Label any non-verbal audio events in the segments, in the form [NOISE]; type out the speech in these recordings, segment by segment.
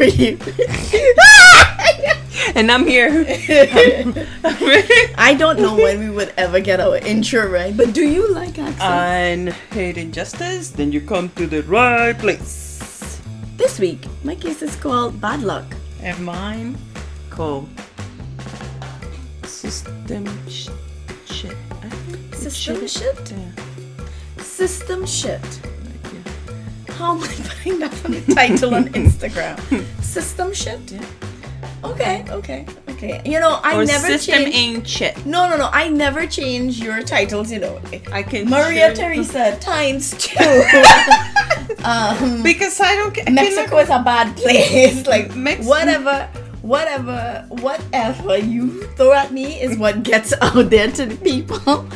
I'm here waiting for you. [LAUGHS] And I'm here. [LAUGHS] I don't know when we would ever get our intro right, but do you like accents? and hate injustice, then you come to the right place. this week, my case is called Bad Luck. And mine, called System sh- Shit. System shit? Yeah. System shit. How am I putting that on the title on Instagram? [LAUGHS] System shit? Yeah. Okay, okay, okay. You know, I Or never system change. ain't shit. No, no, no. I never change your titles. You know, I can Maria Teresa [LAUGHS] times two. [LAUGHS] um, Because I don't. Mexico is a bad place. Like Mex- whatever, whatever, whatever you throw at me is what gets out there to the people.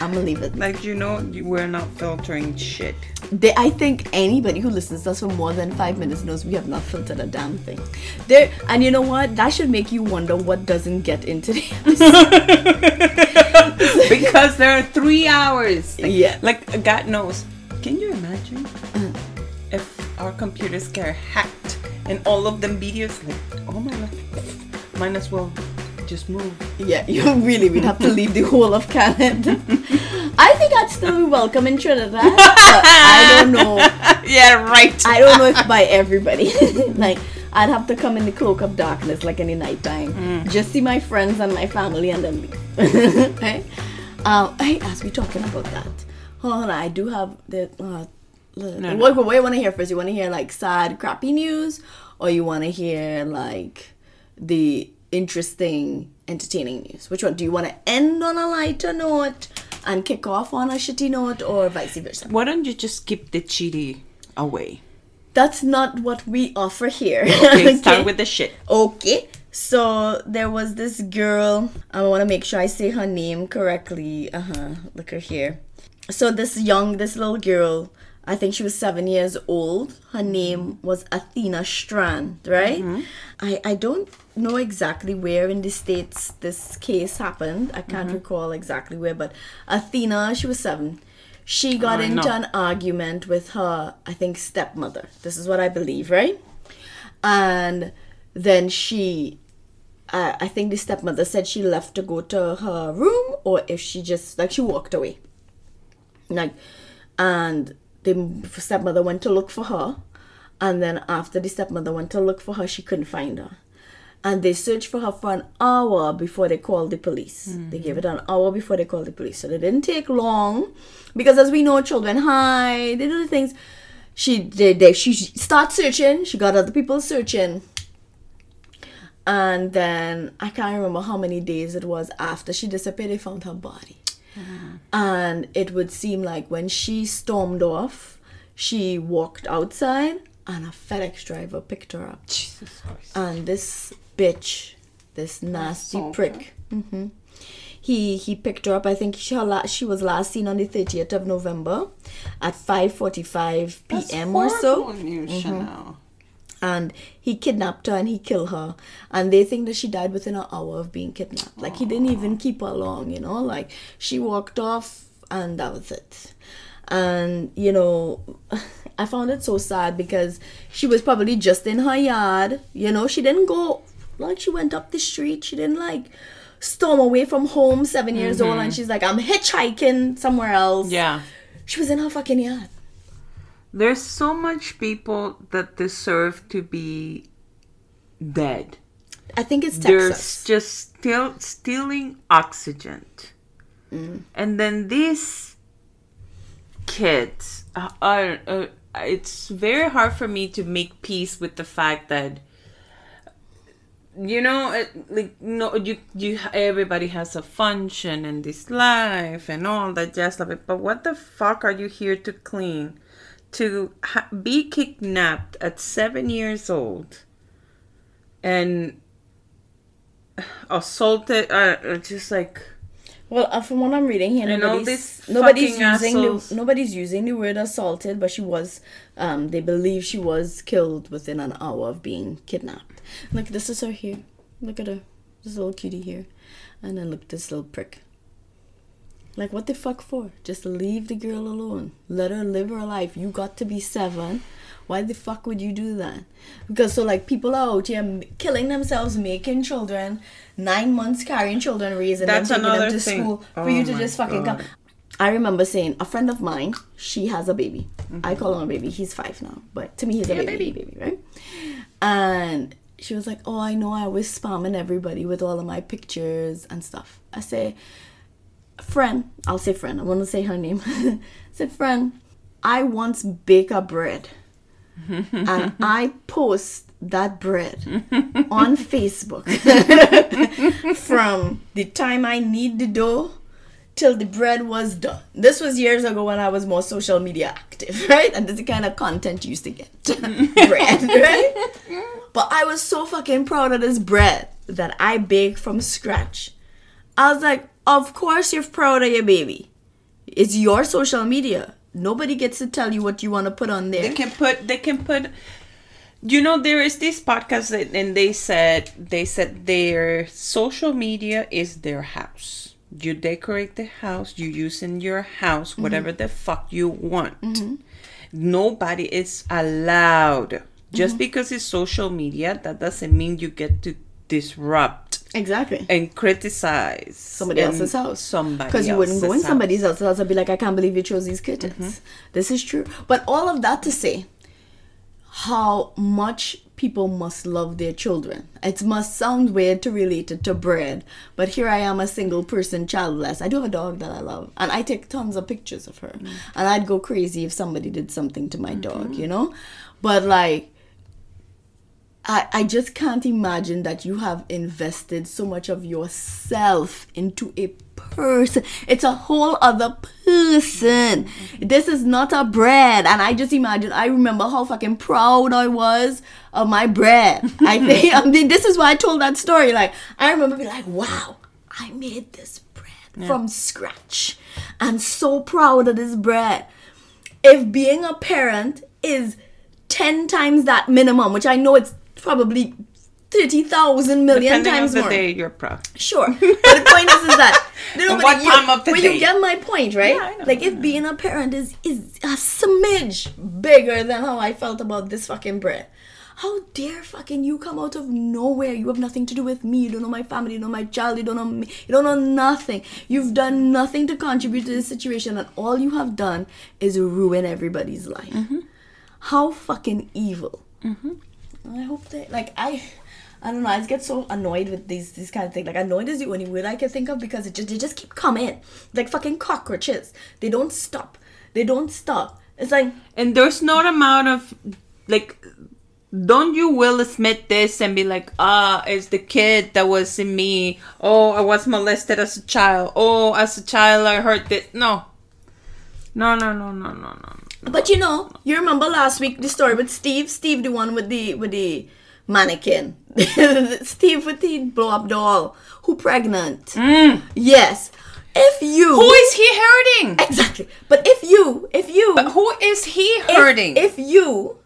I'm gonna leave it. Like you know, you, we're not filtering shit. They, I think anybody who listens to us for more than five minutes knows we have not filtered a damn thing. There, and you know what? That should make you wonder what doesn't get into the episode. [LAUGHS] [LAUGHS] because there are three hours. Like, Yeah. Like uh, God knows. Can you imagine uh-huh. if our computers get hacked and all of them videos like, oh my god, might as well just move. Yeah, [LAUGHS] you really would have to leave the whole of Canada. [LAUGHS] I think I'd still be welcome in Trinidad, but I don't know. [LAUGHS] yeah, right. I don't know if by everybody. like I'd have to come in the cloak of darkness, like in the nighttime, just see my friends and my family, and then leave. right? Um, hey, as we talking about that, hold on, I do have the. Uh, no. What, what, what you want to hear first? You want to hear like sad, crappy news, or you want to hear like the interesting, entertaining news? Which one? Do you want to end on a lighter note and kick off on a shitty note, or vice versa? Why don't you just keep the chitty away? That's not what we offer here. [LAUGHS] Okay, start with the shit. Okay. So there was this girl. I want to make sure I say her name correctly. Uh huh. Look her here. So this young, this little girl. I think she was seven years old. Her name was Athena Strand, right? I, I don't know exactly where in the states this case happened. I can't recall exactly where, but Athena, she was seven. She got I into know. an argument with her, I think, stepmother. This is what I believe, right? And then she, uh, I think the stepmother said she left to go to her room, or if she just, like, she walked away. Like, and the stepmother went to look for her. And then after the stepmother went to look for her, she couldn't find her. And they searched for her for an hour before they called the police. They hmm. gave it an hour before they called the police. So they didn't take long. Because as we know, children hide, they do the things. She did they, she started searching, she got other people searching. And then I can't remember how many days it was after she disappeared, they found her body. And it would seem like when she stormed off, she walked outside and a FedEx driver picked her up. Jesus Christ. And this bitch, this nasty prick, hmm he he picked her up. I think she, her la- she was last seen on the 30th of November at 5:45 p.m. or so News, Chanel. And he kidnapped her and he killed her. And they think that she died within an hour of being kidnapped. Like he didn't even keep her long you know? Like she walked off and that was it. And you know [LAUGHS] i found it so sad because she was probably just in her yard you know? She didn't go like she went up the street. She didn't like storm away from home 7 years old mm-hmm. and she's like i'm hitchhiking somewhere else. Yeah. she was in her fucking yard There's so much people that deserve to be dead. i think it's Texas. They're just still stealing oxygen. Mm. And then these kids uh, are, are uh, it's very hard for me to make peace with the fact that you know it, like no you you everybody has a function in this life and all that jazz of it but what the fuck are you here to clean to ha- be kidnapped at seven years old and assaulted uh, uh, just like Well, uh, from what I'm reading here, nobody's, nobody's using the, nobody's using the word assaulted, but she was. Um, they believe she was killed within an hour of being kidnapped. Look, this is her here. Look at her, this little cutie here, and then look at this little prick. Like, what the fuck for? Just leave the girl alone. Let her live her life. You got to be seven. Why the fuck would you do that? Because, so, like, people are out here killing themselves, making children, nine months carrying children, raising That's them, taking them to thing. school, for Oh you to just fucking God. come. I remember saying, a friend of mine, she has a baby. I call him a baby. He's five now. But to me, he's a Mm-hmm. Baby, baby. baby, right? And she was like, Oh, I know I was spamming everybody with all of my pictures and stuff. I say, Friend, I'll say friend, I want to say her name. [LAUGHS] Said, Friend, I once bake a bread [LAUGHS] and I post that bread on [LAUGHS] Facebook from the time I need the dough till the bread was done. This was years ago when I was more social media active, right? And this is the kind of content you used to get. bread, right? But I was so fucking proud of this bread that I baked from scratch. I was like, of course you're proud of your baby. It's your social media. Nobody gets to tell you what you want to put on there. They can put. They can put. You know, there is this podcast that, and they said they said their social media is their house. You decorate the house. You use in your house mm-hmm. whatever the fuck you want. Mm-hmm. Nobody is allowed. Just mm-hmm. because it's social media, that doesn't mean you get to disrupt Exactly. and criticize somebody else's house. Somebody Because you wouldn't go in else's somebody house. else's house and be like, I can't believe you chose these kittens. Mm-hmm. This is true. But all of that to say, how much people must love their children. It must sound weird to relate it to bread, but here I am, a single person, childless. I do have a dog that I love, and I take tons of pictures of her. Mm. And I'd go crazy if somebody did something to my Mm-hmm. dog, you know? But like, I, I just can't imagine that you have invested so much of yourself into a person. It's a whole other person. This is not a bread. And I just imagine, I remember how fucking proud I was of my bread. I [LAUGHS] think, I mean, this is why I told that story. Like, I remember being like, wow, I made this bread from scratch. And so proud of this bread if being a parent is 10 times that minimum, which I know it's probably 30,000 million Depending on times the more. day, you're proud. Sure. [LAUGHS] But the point is, is that. [LAUGHS] No, what you, time of the but day? you get my point, right? Yeah, I know, like, if being a parent is, is a smidge bigger than how I felt about this fucking bread. How dare fucking you come out of nowhere? You have nothing to do with me. You don't know my family. You don't know my child. You don't know me. You don't know nothing. You've done nothing to contribute to this situation, and all you have done is ruin everybody's life. Mm-hmm. How fucking evil. I hope they like I. I don't know. I just get so annoyed with these these kind of things. Like annoyed is the only word I can think of because it just they just keep coming like fucking cockroaches. They don't stop. They don't stop. It's like And there's no amount of like don't you Will Smith this and be like, ah, it's the kid that was in me. Oh, I was molested as a child. Oh, as a child I hurt this. No. No, no, no, no, no, no. But you know, you remember last week the story with Steve? Steve, the one with the with the mannequin. [LAUGHS] Steve with the blow up doll. Who pregnant? Mm. Yes. If you Who is he hurting? exactly. But if you if you But who is he if- hurting? If, you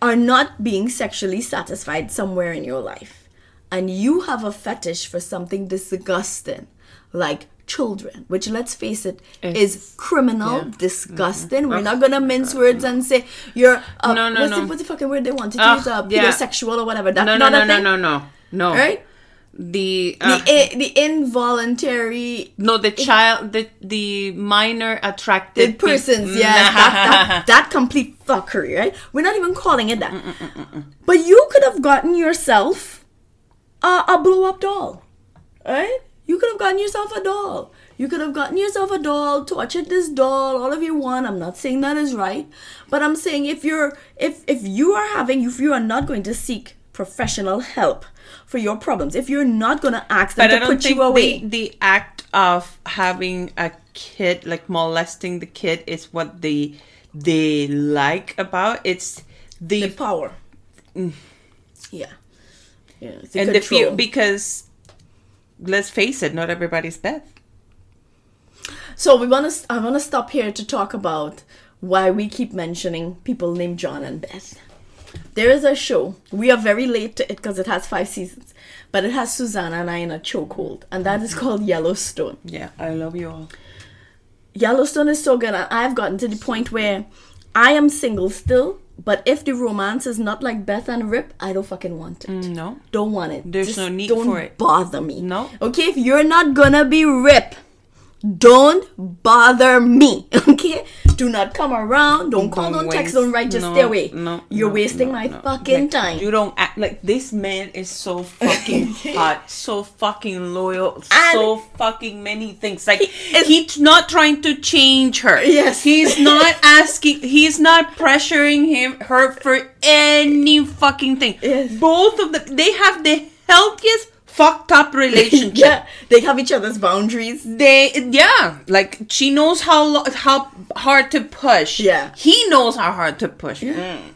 are not being sexually satisfied somewhere in your life and you have a fetish for something disgusting like children, which let's face it is It's- criminal, yeah. Mm-hmm. disgusting. We're not gonna mince words and say you're uh, No, no, what's, no. The, what's the fucking word they wanted to Ah, use? Uh, yeah. pedosexual or whatever. That's no, no, no, no, no, no. No. Right? The The, uh, i- the involuntary no, the child, the the minor attracted the persons, pe- yes, [LAUGHS] that, that, that complete fuckery, right? We're not even calling it that. But you could have gotten yourself a, a blow up doll, right? You could have gotten yourself a doll. You could have gotten yourself a doll, tortured this doll, all of you want. I'm not saying that is right, but I'm saying if you're if if you are having if you are not going to seek professional help for your problems, if you're not going to ask them But to put you away, the, the act of having a kid, like molesting the kid, is what they they like about it's the, the power. Mm. Yeah. Yeah. it's and the fear because let's face it, not everybody's Beth. So we want to. I want to stop here to talk about why we keep mentioning people named John and Beth. There is a show. We are very late to it because it has five seasons, but it has Susanna and I in a chokehold, and that is called Yellowstone. Yeah, I love you all. Yellowstone is so good, and I've gotten to the point where I am single still. But if the romance is not like Beth and Rip, I don't fucking want it. Mm, no. Don't want it. There's no need don't for it. Bother me. No. Okay, if you're not gonna be Rip, don't bother me. [LAUGHS] Okay, do not come around. Don't call. Don't, text. waste- Don't write. Just no, stay away. No, you're no, wasting no, my no. fucking Like, time. You don't act like this man is so [LAUGHS] fucking hot, so fucking loyal, And- so fucking many things. Like he's not trying to change her. Yes. he's [LAUGHS] not asking. He's not pressuring him her for any fucking thing. Yes. Both of them, they have the healthiest fucked up relationship. [LAUGHS] yeah, they have each other's boundaries. They yeah, like she knows how lo- how hard to push. Yeah. he knows how hard to push. Mm.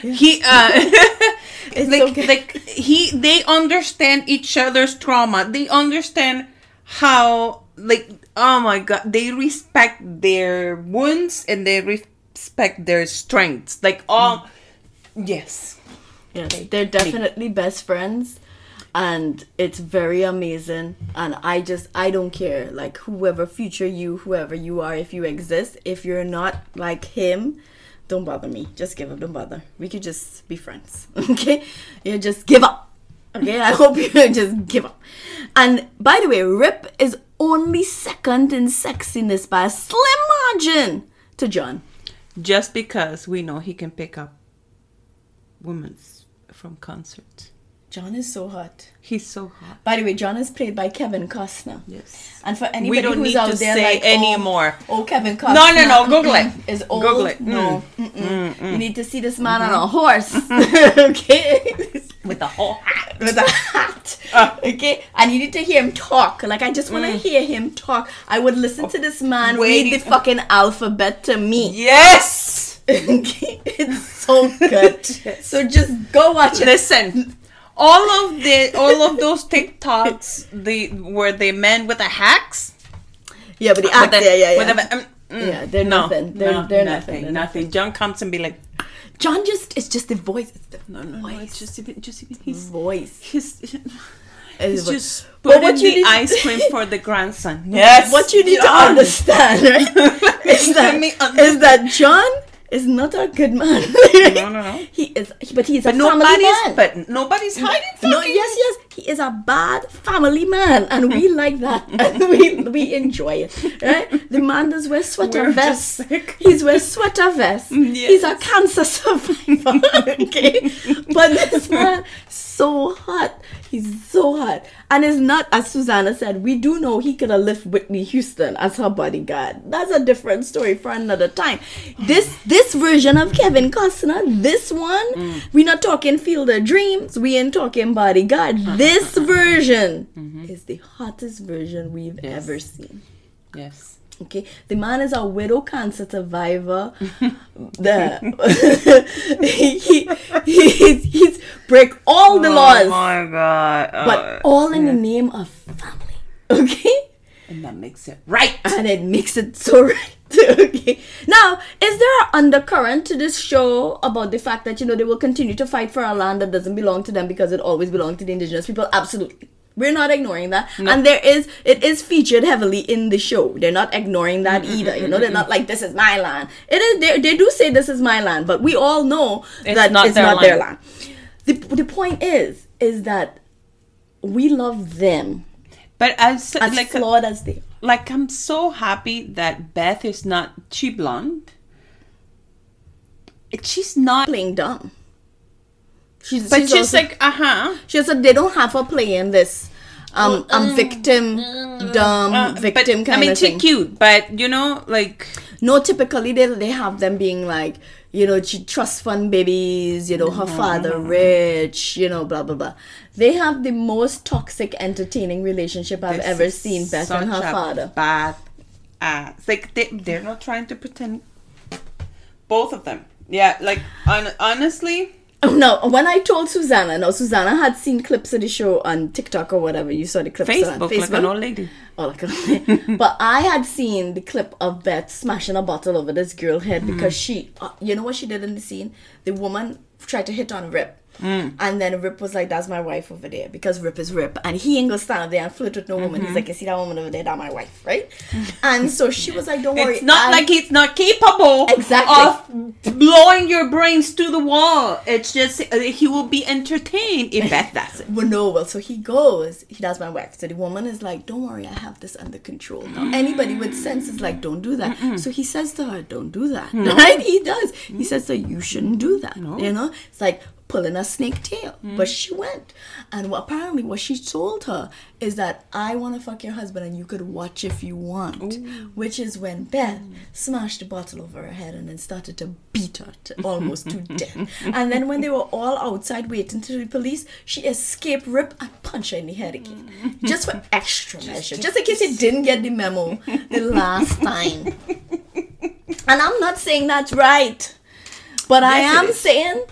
He uh, [LAUGHS] It's [LAUGHS] like okay. like he they understand each other's trauma. They understand how like oh my god they respect their wounds and they respect their strengths. Like all yes. Yes, they're definitely best friends, and it's very amazing. And I just, I don't care. Like whoever future you, whoever you are, if you exist, if you're not like him, don't bother me. Just give up. Don't bother. We could just be friends. [LAUGHS] Okay, you just give up. Okay, I hope [LAUGHS] you just give up. And by the way, Rip is only second in sexiness by a slim margin to John. Just because we know he can pick up women from concerts. John is so hot. He's so hot. By the way, John is played by Kevin Costner. Yes. And for anybody don't who's need out to there say like, anymore. Oh, oh, Kevin Costner. No, no, no, Google mm-mm, it. [CLEARS THROAT] Is old. Google it. No, Mm. mm-mm. you need to see this man on a horse. [LAUGHS] okay, [LAUGHS] With the whole hat. with a hat. [LAUGHS] Ah. okay, and you need to hear him talk. Like I just want Mm. to hear him talk. I would listen to this man Waiting- read the fucking alphabet to me. Yes! okay, it's so good. So just go watch it. Listen. All of the all of those TikToks the were the men with the hacks. Yeah, but the act, the- yeah, yeah, yeah. the- um, mm, Yeah, they're no, nothing. They're- no, they're nothing. nothing. Nothing. John comes and be like, John just it's just the voice. It's the no, no, no. It's just even, just even he's voice. he's, he's It's what- just But putting what you the need- ice cream [LAUGHS] for the grandson. Yes. What you need to understand, right, [LAUGHS] is that, is that John is not a good man. No, no, no. [LAUGHS] He is, but he's a But family nobody's man. but nobody's hiding. no, yes, yes, he is a bad family man, and we [LAUGHS] like that, [LAUGHS] and we we enjoy it, right? The man does wear sweater We're vests. He's wear [LAUGHS] sweater vests. He's a Yes. cancer survivor, okay? But this man, so hot. He's so hot, and it's not as Susanna said. We do know he could have left Whitney Houston as her bodyguard. That's a different story for another time. This this version of Kevin Costner, this one, Mm. we're not talking Field of Dreams. We ain't talking bodyguard. This [LAUGHS] version Mm-hmm. is the hottest version we've ever seen. Yes. Okay, the man is a widow cancer survivor. [LAUGHS] the [LAUGHS] he, he, he's, he's break all the laws. Oh laws, my god. but Uh, all in the name of family. Okay, and that makes it right. and it makes it so right. [LAUGHS] okay, now is there an undercurrent to this show about the fact that you know they will continue to fight for a land that doesn't belong to them because it always belonged to the indigenous people? Absolutely. We're not ignoring that. And there is it is featured heavily in the show. They're not ignoring that either. You know, they're not like this is my land. It is they, they do say this is my land, but we all know It's that not it's their not their land. land. The the point is is that we love them But as as like flawed as they like I'm so happy that Beth is not she blonde. She's not playing dumb. She's, but she's, also- like uh-huh. She said they don't have her playing this um, um victim dumb Uh, victim but, kind I mean of she's cute, but you know, like No, typically they they have them being like you know she trust fund babies, you know her father rich, you know blah blah blah. They have the most toxic entertaining relationship I've this ever seen. Beth and her father. Bad ass. Like they they're not trying to pretend both of them. Yeah, like on, honestly, Oh no! When I told Susanna, no, Susanna had seen clips of the show on TikTok or whatever. You saw the clips on Facebook, Facebook. like an old lady. Oh, like a- but I had seen the clip of Beth smashing a bottle over this girl head because she, uh, you know what she did in the scene? The woman tried to hit on Rip. Mm. And then Rip was like, "That's my wife over there," because Rip is Rip, and he ain't gonna stand up there and flirt with no woman. He's mm-hmm. like, "You see that woman over there? That's my wife, right?" Mm. And so she was like, "Don't worry." It's not like he's not capable Exactly. of blowing your brains to the wall. It's just uh, he will be entertained if Beth does it. Well, no, well, so he goes, he does my wife. So the woman is like, don't worry, I have this under control. Now, mm. anybody with sense is like, don't do that. So he says to her, don't do that. [LAUGHS] Right? He does. He says, so you shouldn't do that. No. You know? It's like pulling a snake tail. But she went. And what, apparently, what she told her is that I want to fuck your husband and you could watch if you want. Which is when Beth smashed the bottle over her head and then started to beat her to [LAUGHS] almost to death. And then when they were all outside waiting to the police, she escaped Rip and punched her in the head again. Just for extra measure. Just in case you didn't get the memo the [LAUGHS] last time. And I'm not saying that's right. But I Yes, it am saying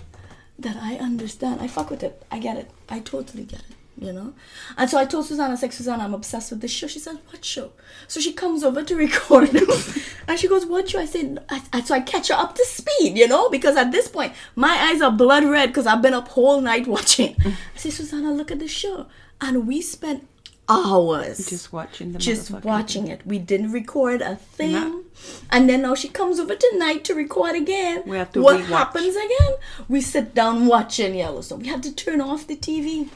that I understand. I fuck with it. I get it. I totally get it. You know? And so I told Susanna, I like, Susanna, I'm obsessed with this show. She said, What show? So she comes over to record. [LAUGHS] and she goes, What show? I said, I, I- So I catch her up to speed, you know? Because at this point, my eyes are blood red because I've been up whole night watching. [LAUGHS] I say, Susanna, look at the show. And we spent hours Just watching the just watching it. We didn't record a thing. No. And then now she comes over tonight to record again. We have to what rewatch. happens again? We sit down watching Yellowstone. We have to turn off the TV.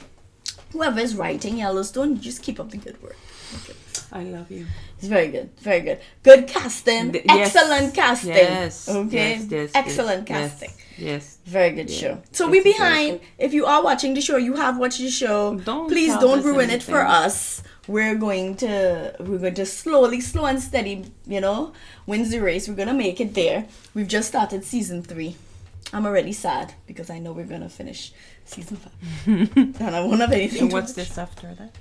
Whoever is writing Yellowstone, just keep up the good work. Okay. I love you. It's very good. Very good. Good casting. Th- yes. Excellent casting. Yes. Okay. Yes, yes, Excellent casting. Yes. Very good show. So we behind. If you are watching the show, you have watched the show. Don't please don't ruin it for us. We're going to we're going to slowly, slow and steady, you know, wins the race. We're gonna make it there. We've just started season three. I'm already sad because I know we're gonna finish season five, [LAUGHS] and I won't have anything. And what's watch. this after that?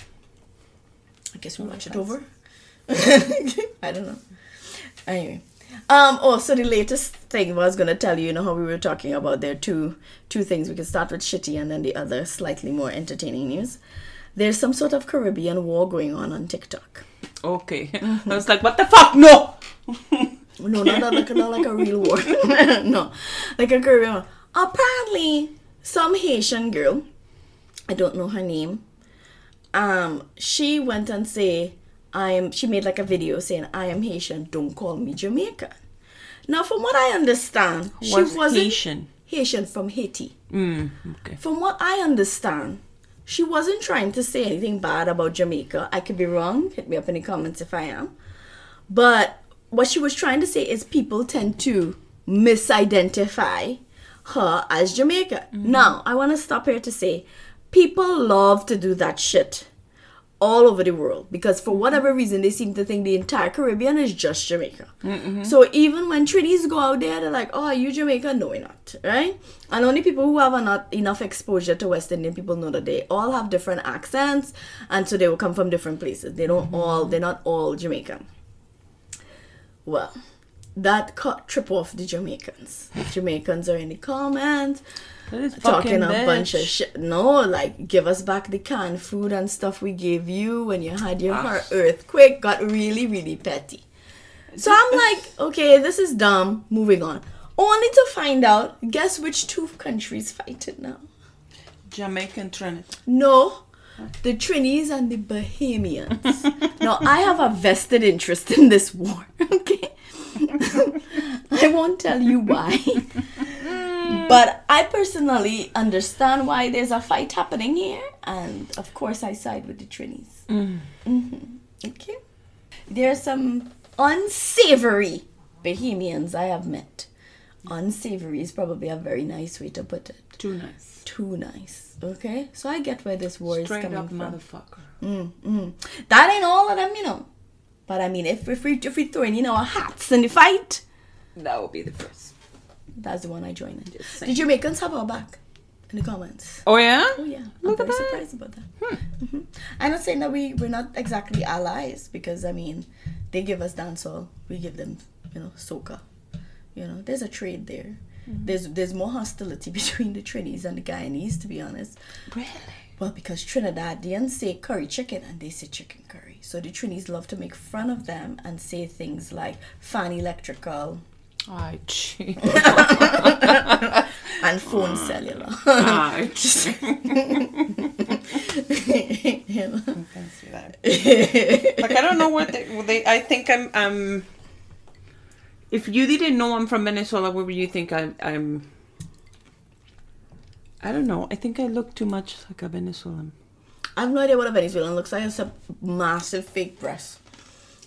I guess we'll watch it over. [LAUGHS] I don't know. Anyway. Um, oh, so the latest thing I was gonna tell you, you know how we were talking about there are two two things. We can start with shitty and then the other slightly more entertaining news. There's some sort of Caribbean war going on on TikTok. Okay. [LAUGHS] I was like, what the fuck? No! [LAUGHS] No, not, not, like, not like a real war. [LAUGHS] no, like a Caribbean war. Apparently, some Haitian girl, I don't know her name, um, she went and say, I am, she made like a video saying, I am Haitian, don't call me Jamaican. Now, from what I understand, she Was wasn't Haitian. Haitian from Haiti. Mm, okay. From what I understand, she wasn't trying to say anything bad about Jamaica. I could be wrong. Hit me up in the comments if I am. But what she was trying to say is people tend to misidentify her as Jamaica. Now, I want to stop here to say people love to do that shit all over the world because for whatever reason they seem to think the entire Caribbean is just Jamaica. Mm-hmm. So even when Trinis go out there, they're like, "Oh, are you Jamaica?" No, we're not, right? And only people who have not enough exposure to West Indian people know that they all have different accents, and so they will come from different places. They don't mm-hmm. all, they're not all Jamaican. Well, that cut trip off the Jamaicans. Jamaicans are in the comments talking a bunch of shit. No, like give us back the canned food and stuff we gave you when you had your Ah. heart earthquake. Got really, really petty. So I'm [LAUGHS] like, okay, this is dumb. Moving on. Only to find out, guess which two countries fighting now? Jamaican Trinity. No, the Trinis and the Bahamians. [LAUGHS] now I have a vested interest in this war. [LAUGHS] Okay, [LAUGHS] I won't tell you why, but I personally understand why there's a fight happening here, and of course I side with the Trinis. Mhm. Okay, there are some unsavory Bahamians I have met. Unsavory is probably a very nice way to put it Too nice. Too nice. Okay, so I get where this war Straight is coming up from. motherfucker. Mm, mm. That ain't all of them, you know. But I mean, if if we if we throw in you know our hats in the fight, That will be the first. that's the one I join in. Just saying. The Jamaicans have our back in the comments. Oh yeah? Oh yeah, Look I'm at very that. surprised about that. Mhm. I'm not saying that we we're not exactly allies because I mean, they give us dancehall, we give them you know soca. You know, there's a trade there. There's there's more hostility [LAUGHS] between the Trinis and the Guyanese, to be honest. Really? Well, because Trinidadians say curry chicken and they say chicken curry. So the Trinis love to make fun of them and say things like fan electrical chico. [LAUGHS] [LAUGHS] and phone cellular. Chico. You know? like I don't know what they, they. I think I'm. Um, if you didn't know I'm from Venezuela, what would you think I'm? I'm. I don't know. I think I look too much like a Venezuelan. I have no idea what a Venezuelan looks like. It's a massive fake breast.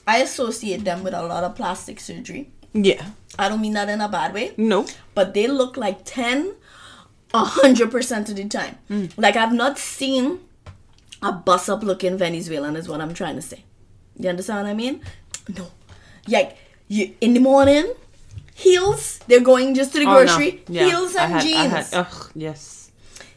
I associate them with a lot of plastic surgery. Yeah. I don't mean that in a bad way, No. but they look like 10, 100% of the time. Hmm. Like, I've not seen a bust up looking Venezuelan, is what I'm trying to say. You understand what I mean? No. Like, you, in the morning, heels, they're going just to the Oh, no. grocery, Yeah, heels and had- I jeans. had- ugh, yes.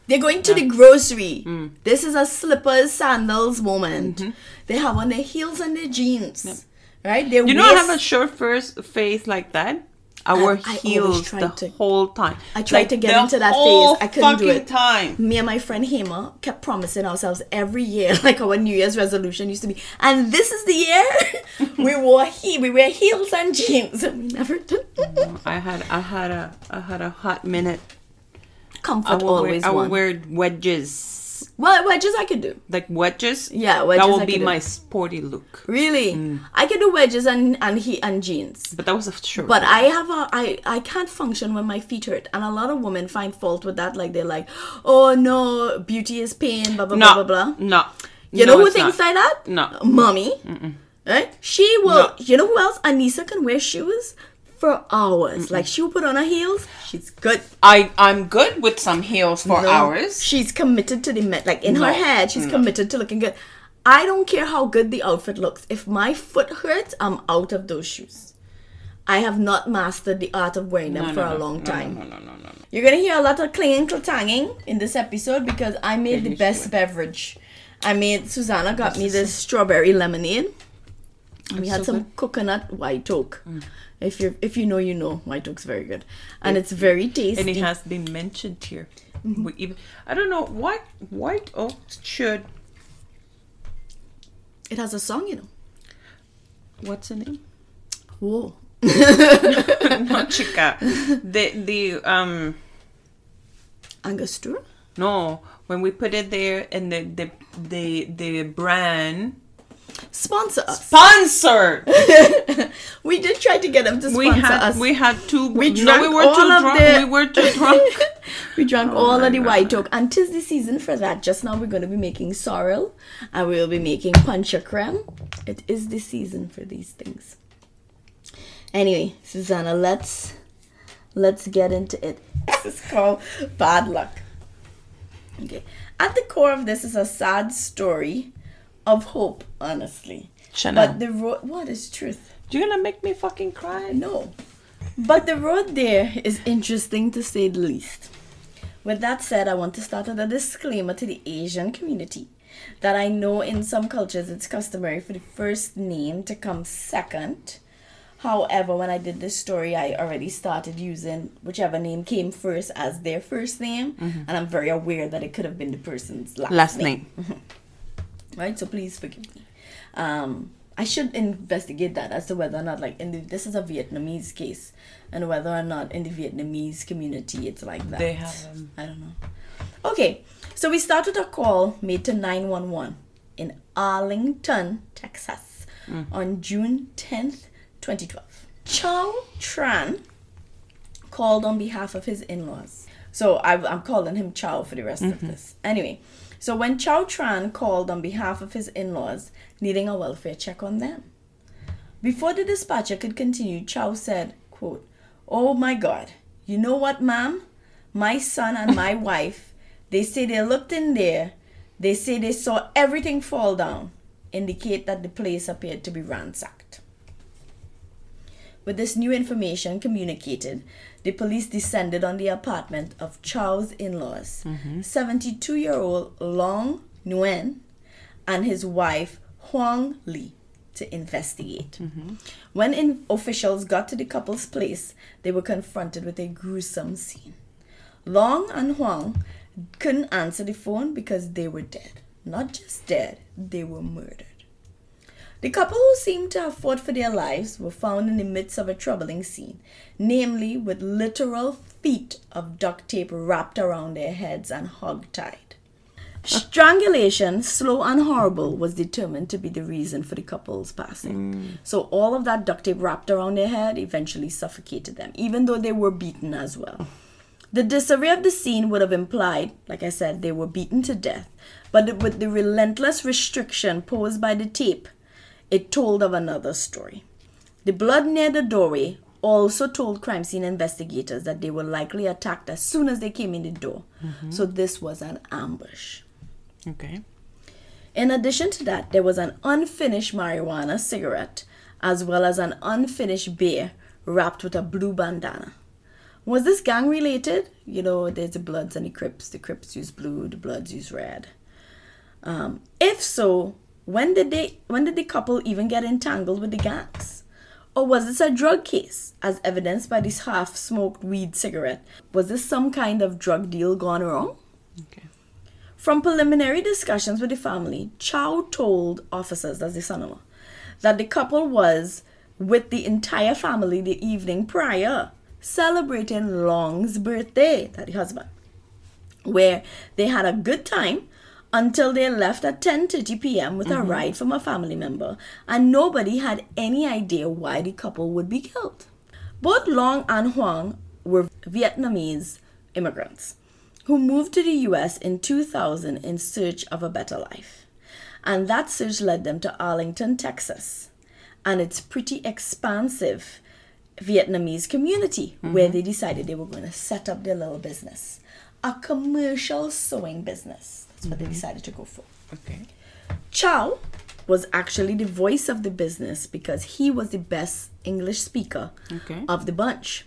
They're going to the grocery. Mm. This is a slippers, sandals moment. Mm-hmm. They have on their heels and their jeans. Right? Their You waist- have a short first face like that. I wear I heels tried the to- whole time. I tried Like, to get into that phase. I couldn't do it. time. me and my friend Hema kept promising ourselves every year, [LAUGHS] like our New Year's resolution used to be, and this is the year [LAUGHS] we wore he we wear heels and jeans, and [LAUGHS] we never did. I had I had a I had a hot minute. I Comfort wear, always I would wear wedges. Well, wedges I could do. Like wedges. Yeah, wedges That would I be do. my sporty look. Really, mm. I could do wedges and and he and jeans. But that was a short. But I have a I I can't function when my feet hurt, and a lot of women find fault with that. Like they're like, "Oh no, beauty is pain." Blah blah no, blah blah blah. no. You No, know who thinks not. like that? No. Mommy. Right? She will. No. You know who else? Anissa can wear shoes for hours. Like she will put on her heels. She's good. I I'm good with some heels for No, hours. She's committed to the me- like in her head. She's committed to looking good. I don't care how good the outfit looks. If my foot hurts, I'm out of those shoes. I have not mastered the art of wearing them No, for no, a no, long time. No, no, no, no, no. You're gonna hear a lot of clanging, clanging in this episode because I made the best should. beverage. I made Susanna got me this strawberry lemonade. And we had so some good. Mm. coconut white oak. If you if you know you know white oak's very good, and it's very tasty. And it has been mentioned here. Mm-hmm. We even I don't know what white oak should. It has a song, you know. What's the name? Whoa. [LAUGHS] Not chica. The the um Angostura? no when we put it there and the the the the brand Sponsor us. sponsored. [LAUGHS] we did try to get them to sponsor We had us. we had two. We no, drank we were all too of drunk. the- We were too [LAUGHS] drunk. we drank Oh all of the white God. oak, and tis the season for that. Just now, we're going to be making sorrel, and we'll be making pancha creme. It is the season for these things. Anyway, Susanna, let's let's get into it. [LAUGHS] This is called bad luck. Okay, at the core of this is a sad story of hope. Honestly, but the road. What is truth? you're gonna make me fucking cry. No. But the road there is interesting to say the least. With that said, I want to start with a disclaimer to the Asian community that I know in some cultures it's customary for the first name to come second. However, when I did this story, I already started using whichever name came first as their first name, mm-hmm. and I'm very aware that it could have been the person's last, Last name name. [LAUGHS] right? So please forgive me. Um, I should investigate that as to whether or not, like, in the, this is a Vietnamese case, and whether or not in the Vietnamese community it's like that. They have, um, I don't know. Okay, so we start with a call made to 911 in Arlington, Texas, on June 10th, 2012. Chow Tran called on behalf of his in laws. So I, I'm calling him Chow for the rest of this. Anyway, so when Chow Tran called on behalf of his in laws, needing a welfare check on them. Before the dispatcher could continue, Chow said, quote, Oh my God, you know what, ma'am? My son and my [LAUGHS] wife, they say they looked in there. They say they saw everything fall down, indicate that the place appeared to be ransacked. With this new information communicated, the police descended on the apartment of Chow's in laws, mm-hmm. 72 year old Long Nguyen and his wife Huang Li, to investigate. Mm-hmm. When in- officials got to the couple's place, they were confronted with a gruesome scene. Long and Huang couldn't answer the phone because they were dead. Not just dead, they were murdered. The couple who seemed to have fought for their lives were found in the midst of a troubling scene, namely with literal feet of duct tape wrapped around their heads and hog-tied. Strangulation, slow and horrible, was determined to be the reason for the couple's passing. Mm. So all of that duct tape wrapped around their head eventually suffocated them, even though they were beaten as well. The disarray of the scene would have implied, like I said, they were beaten to death, but with the relentless restriction posed by the tape, it told of another story. The blood near the doorway also told crime scene investigators that they were likely attacked as soon as they came in the door. So this was an ambush. Okay. In addition to that, there was an unfinished marijuana cigarette as well as an unfinished beer wrapped with a blue bandana. Was this gang related? You know, there's the Bloods and the Crips. The Crips use blue, the Bloods use red. Um, if so, when did they when did the couple even get entangled with the gangs? Or was this a drug case, as evidenced by this half-smoked weed cigarette? Was this some kind of drug deal gone wrong? Okay. From preliminary discussions with the family, Chow told officers, that's the son in law, that the couple was with the entire family the evening prior, celebrating Long's birthday, that the husband, where they had a good time until they left at 10:30 p.m. with a mm-hmm. ride from a family member, and nobody had any idea why the couple would be killed. Both Long and Huang were Vietnamese immigrants who moved to the US in 2000 in search of a better life. And that search led them to Arlington, Texas, and its pretty expansive Vietnamese community mm-hmm. where they decided they were going to set up their little business. A commercial sewing business. That's what they decided to go for. Okay. Chow was actually the voice of the business because he was the best English speaker Okay. of the bunch.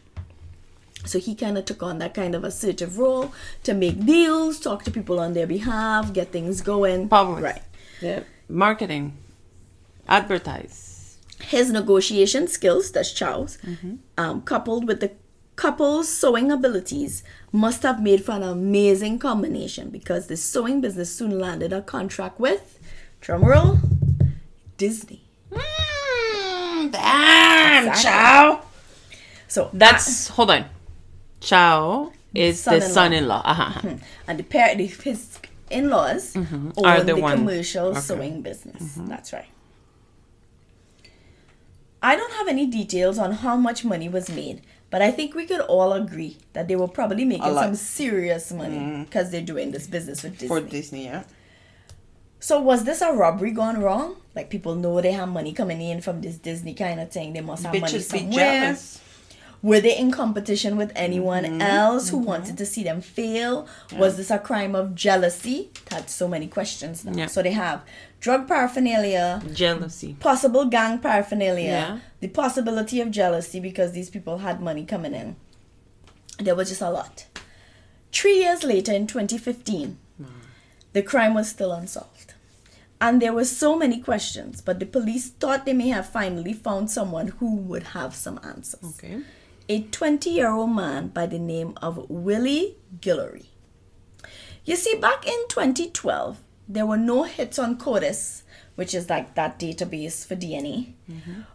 So he kind of took on that kind of assertive role to make deals, talk to people on their behalf, get things going. Public. Right. Yeah. Marketing. Advertise. His negotiation skills, that's Chow's, um, coupled with the couple's sewing abilities, must have made for an amazing combination because the sewing business soon landed a contract with, drumroll, Disney. Mm, damn, Exactly. Chow. So That's hold on. Chow is the Son-in-law. [LAUGHS] Uh-huh. and the pair, the, his in-laws Mm-hmm. Are the, the one- commercial okay. Mm-hmm. sewing business. That's right. I don't have any details on how much money was made, but I think we could all agree that they were probably making some serious money because they're doing this business with Disney. For Disney, yeah. so was this a robbery gone wrong? Like people know they have money coming in from this Disney kind of thing. They must have money Bitches be somewhere. jealous. Were they in competition with anyone Mm-hmm. else who wanted to see them fail? Was this a crime of jealousy? That's so many questions now. Yeah. So they have drug paraphernalia, Jealousy. possible gang paraphernalia, Yeah. the possibility of jealousy because these people had money coming in. There was just a lot. Three years later, in 2015, hmm. the crime was still unsolved. And there were so many questions, but the police thought they may have finally found someone who would have some answers Okay. a 20 year old man by the name of Willie Guillory. You see, back in 2012, there were no hits on CODIS, which is like that database for DNA,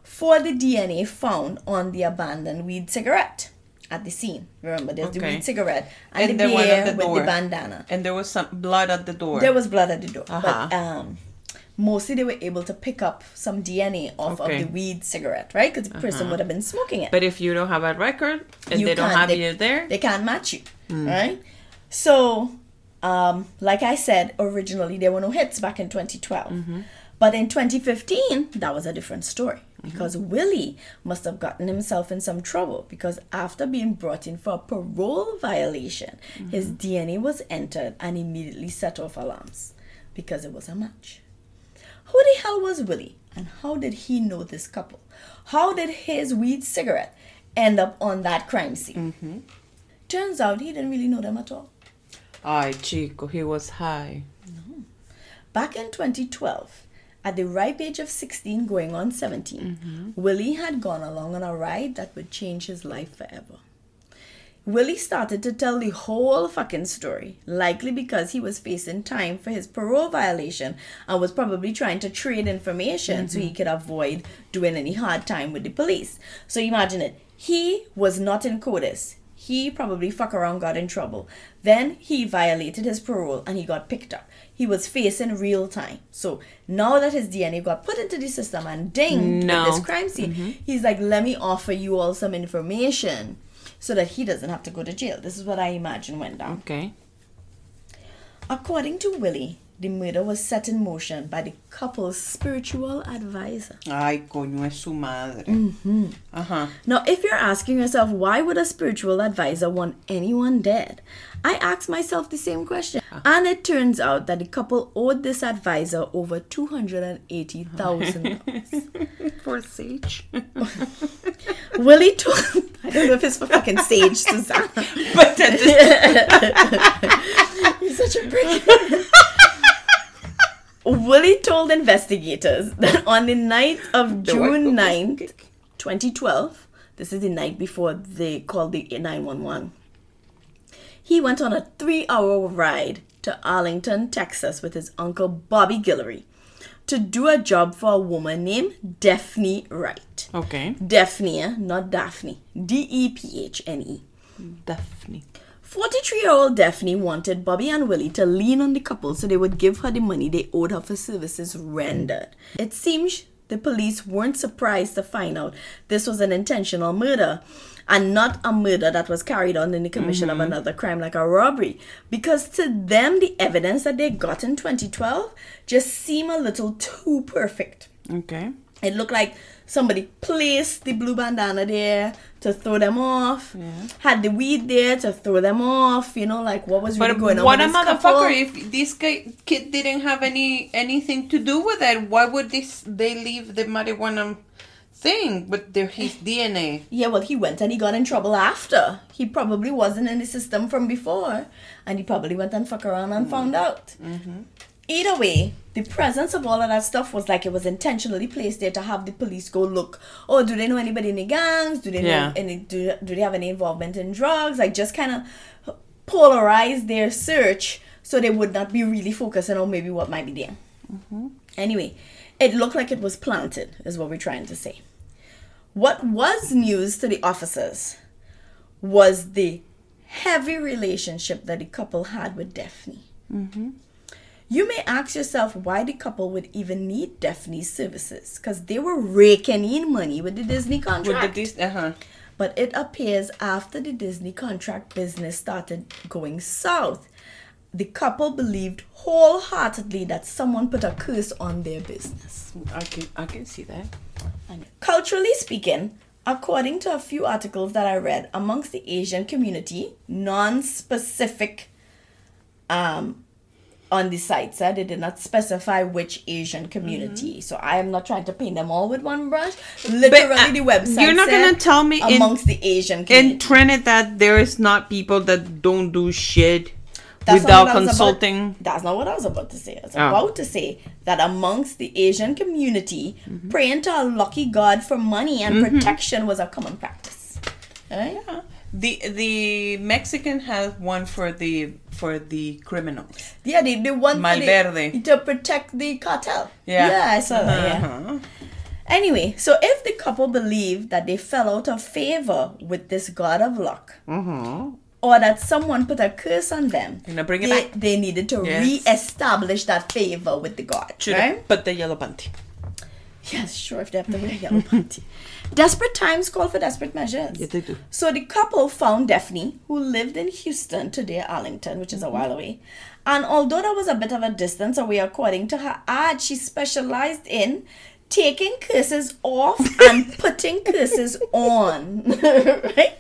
for the DNA found on the abandoned weed cigarette at the scene. Remember, there's the weed cigarette and, And the the beer the with the bandana. And there was some blood at the door. There was blood at the door, but Uh-huh. um, mostly they were able to pick up some DNA off Okay. of the weed cigarette, right? Because the person would have been smoking it. but if you don't have a record and You they don't have they- you there, they can't match you, right? So, um, like I said, originally there were no hits back in 2012, mm-hmm. but in 2015 that was a different story mm-hmm. because Willie must have gotten himself in some trouble because after being brought in for a parole violation, mm-hmm. his DNA was entered and immediately set off alarms because it was a match. Who the hell was Willie? And how did he know this couple? How did his weed cigarette end up on that crime scene? Turns out he didn't really know them at all. Ay chico, he was high. No. Back in 2012, At the ripe age of 16, going on 17, mm-hmm. Willie had gone along on a ride that would change his life forever. Willie started to tell the whole fucking story, likely because he was facing time for his parole violation and was probably trying to trade information so he mm-hmm. could avoid doing any hard time with the police. So imagine it. He was not in CODIS. He probably fuck around got in trouble. Then he violated his parole and he got picked up. He was facing real time. So now that his DNA got put into the system and dinged No. this crime scene, mm-hmm. he's like, let me offer you all some information so that he doesn't have to go to jail. This is what I imagine went down. Okay. According to Willie, the murder was set in motion by the couple's spiritual advisor. Ay, coño, es su madre. Mm-hmm. Ajá. Now, if you're asking yourself, why would a spiritual advisor want anyone dead? I ask myself the same question. And it turns out that the couple owed this advisor over $280,000. For [LAUGHS] Sage. [LAUGHS] Willie told, I don't know if it's for fucking Sage, Susanna. [LAUGHS] but that He's such a prick. Willie told investigators that on the night of June book 9th, 2012, this is the night before they called the 911, he went on a three hour ride to Arlington, Texas with his uncle Bobby Guillory to do a job for a woman named Daphne Wright. Okay. Daphne, not Daphne. D E P H N E. Daphne. 43 year old Daphne wanted Bobby and Willie to lean on the couple so they would give her the money they owed her for services rendered. It seems the police weren't surprised to find out this was an intentional murder and not a murder that was carried on in the commission of mm-hmm. another crime like a robbery because to them the evidence that they got in 2012 just seemed a little too perfect. Okay. It looked like somebody placed the blue bandana there to throw them off. Had the weed there to throw them off. You know, like what was really But going on. what a motherfucker! couple. If this guy, kid didn't have any anything to do with it, why would this they leave the marijuana thing with their his [SIGHS] DNA? Yeah, well, he went and he got in trouble after. He probably wasn't in the system from before, and he probably went and fuck around and mm. found out. Mm-hmm. Either way, the presence of all of that stuff was like it was intentionally placed there to have the police go look. Oh, do they know anybody in the gangs? Do they Yeah. know any? Do, do they have any involvement in drugs? Like just kind of polarize their search so they would not be really focusing on maybe what might be there. Mm-hmm. Anyway, it looked like it was planted, is what we're trying to say. What was news to the officers was the heavy relationship that the couple had with Daphne. Mm-hmm. You may ask yourself why the couple would even need Daphne's services, because they were raking in money with the Disney contract. With the this, uh huh. But it appears after the Disney contract business started going south, the couple believed wholeheartedly that someone put a curse on their business. I can I can see that. Culturally speaking, according to a few articles that I read amongst the Asian community, non-specific um on the site uh, they did not specify which Asian community. So I am not trying to paint them all with one brush. Literally, uh, the website. you're not said gonna tell me in- amongst the Asian community. In Trinidad, there is not people that don't do shit That's without was about- consulting. that's not what I was about to say. I was Oh. about to say that amongst the Asian community, Mm-hmm. praying to a lucky God for money and protection was a common practice. Right? The the Mexican has one for the for the criminals. Yeah, the, the one for the, to protect the cartel. Yeah. Yeah, I saw that. Yeah. Uh-huh. Anyway, so if the couple believed that they fell out of favor with this god of luck, Uh-huh. or that someone put a curse on them, Gonna bring it they, back. they needed to Yes. re-establish that favor with the god. Should right? put the yellow panty. Yes, sure, if they have to wear yellow [LAUGHS] panty. Desperate times call for desperate measures. Yeah, they do. So the couple found Daphne, who lived in Houston, today Arlington, which is a while away. And although that was a bit of a distance away, according to her ad, she specialized in taking curses off and [LAUGHS] putting curses on. [LAUGHS] right?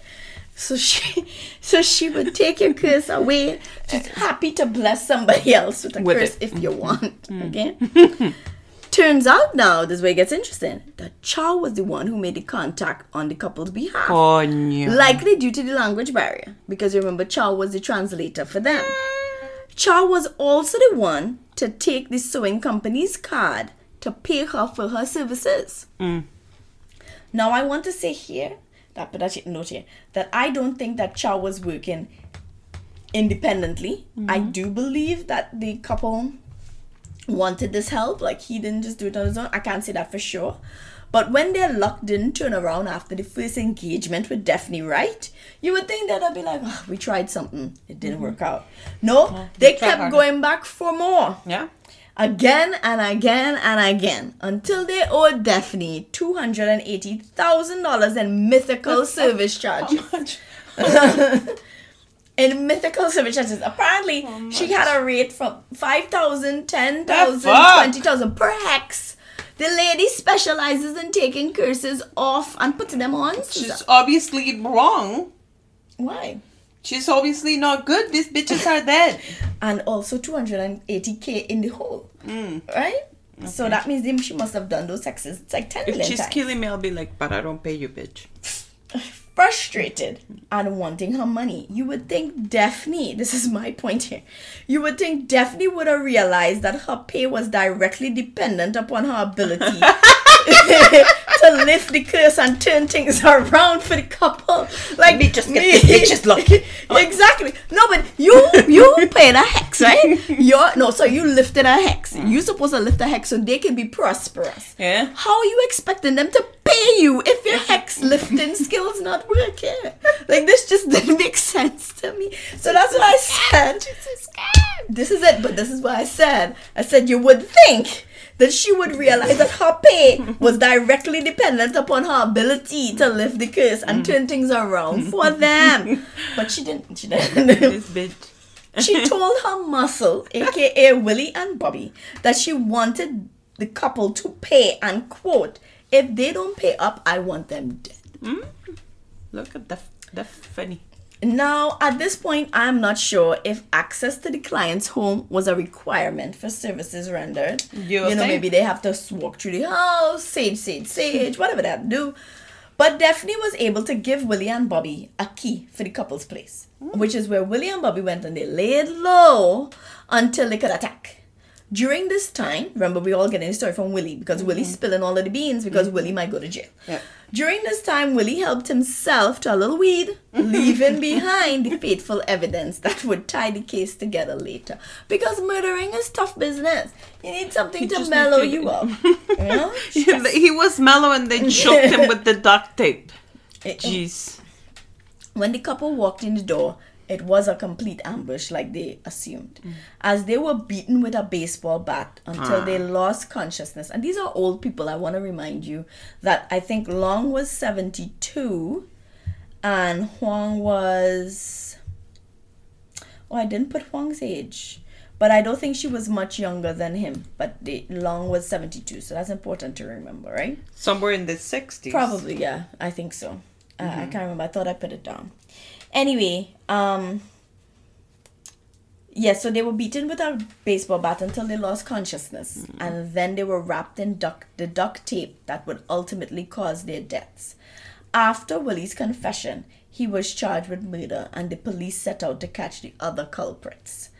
So she so she would take your curse away. She's happy to bless somebody else with a With curse it. if you want. Mm-hmm. Okay? [LAUGHS] Turns out now, this way it gets interesting, that Chow was the one who made the contact on the couple's behalf. Coño. Likely due to the language barrier, because remember Chow was the translator for them. Chow was also the one to take the sewing company's card to pay her for her services. Mm. Now, I want to say here that, but that's note here that I don't think that Chow was working independently. I do believe that the couple wanted this help. Like he didn't just do it on his own. I can't say that for sure. But when their luck didn't turn around after the first engagement with Daphne Wright, you would think that I'd be like, oh, we tried something, it didn't work mm-hmm. out. No, they they kept harder. going back for more Yeah. again and again and again until they owed Daphne $280,000 in mythical service charges. [LAUGHS] [LAUGHS] In mythical charges. Apparently, she had a rate from 5,000, 10,000, 20,000 per hex. The lady specializes in taking curses off and putting them on. She's obviously wrong. Why? She's obviously not good. These bitches are dead. [LAUGHS] And also 280k in the hole. Mm. Right? So that means she must have done those hexes. It's like 10 If million she's times. killing me, I'll be like, but I don't pay you, bitch. [LAUGHS] frustrated and wanting her money. You would think Daphne, this is my point here, you would think Daphne would have realized that her pay was directly dependent upon her ability [LAUGHS] [LAUGHS] to lift the curse and turn things around for the couple. Like Me just get this bitch's lucky. [LAUGHS] exactly. No, but you you paid a hex, right? [LAUGHS] You're no, so you lifted a hex. You supposed to lift a hex so they can be prosperous. Yeah. How are you expecting them to pay you if your hex lifting skills not working? Like this just didn't make sense to me. So that's what I said. This is it, but this is what I said. I said you would think that she would realize that her pay was directly dependent upon her ability to lift the curse and turn mm. things around [LAUGHS] for them. But she didn't. She didn't. This bitch. [LAUGHS] She told her muscle, aka Willie and Bobby, that she wanted the couple to pay and quote, if they don't pay up, I want them dead. Mm. Look at the the funny. Now, at this point, I'm not sure if access to the client's home was a requirement for services rendered. You know, think? maybe they have to walk through the house, sage, sage, sage, whatever they have to do. But Daphne was able to give Willie and Bobby a key for the couple's place, hmm. which is where Willie and Bobby went and they laid low until they could attack. During this time, remember we all getting the story from Willie because Willie's mm-hmm. spilling all of the beans because mm-hmm. Willie might go to jail. Yeah. During this time, Willie helped himself to a little weed, [LAUGHS] leaving behind the fateful evidence that would tie the case together later. Because murdering is tough business. You need something You to mellow to- you up. [LAUGHS] You know? he was mellow and they choked him with the duct tape. [LAUGHS] Jeez. When the couple walked in the door, it was a complete ambush, like they assumed, as they were beaten with a baseball bat until they lost consciousness. And these are old people. I want to remind you that I think Long was 72 and Huang was. Oh, I didn't put Huang's age. But I don't think she was much younger than him. But the Long was 72, so that's important to remember, right? Somewhere in the 60s. Probably, yeah. I think so. Uh, I can't remember. I thought I put it down. Anyway, um, yeah. So they were beaten with a baseball bat until they lost consciousness, and then they were wrapped in duct the duct tape that would ultimately cause their deaths. After Willie's confession, he was charged with murder, and the police set out to catch the other culprits.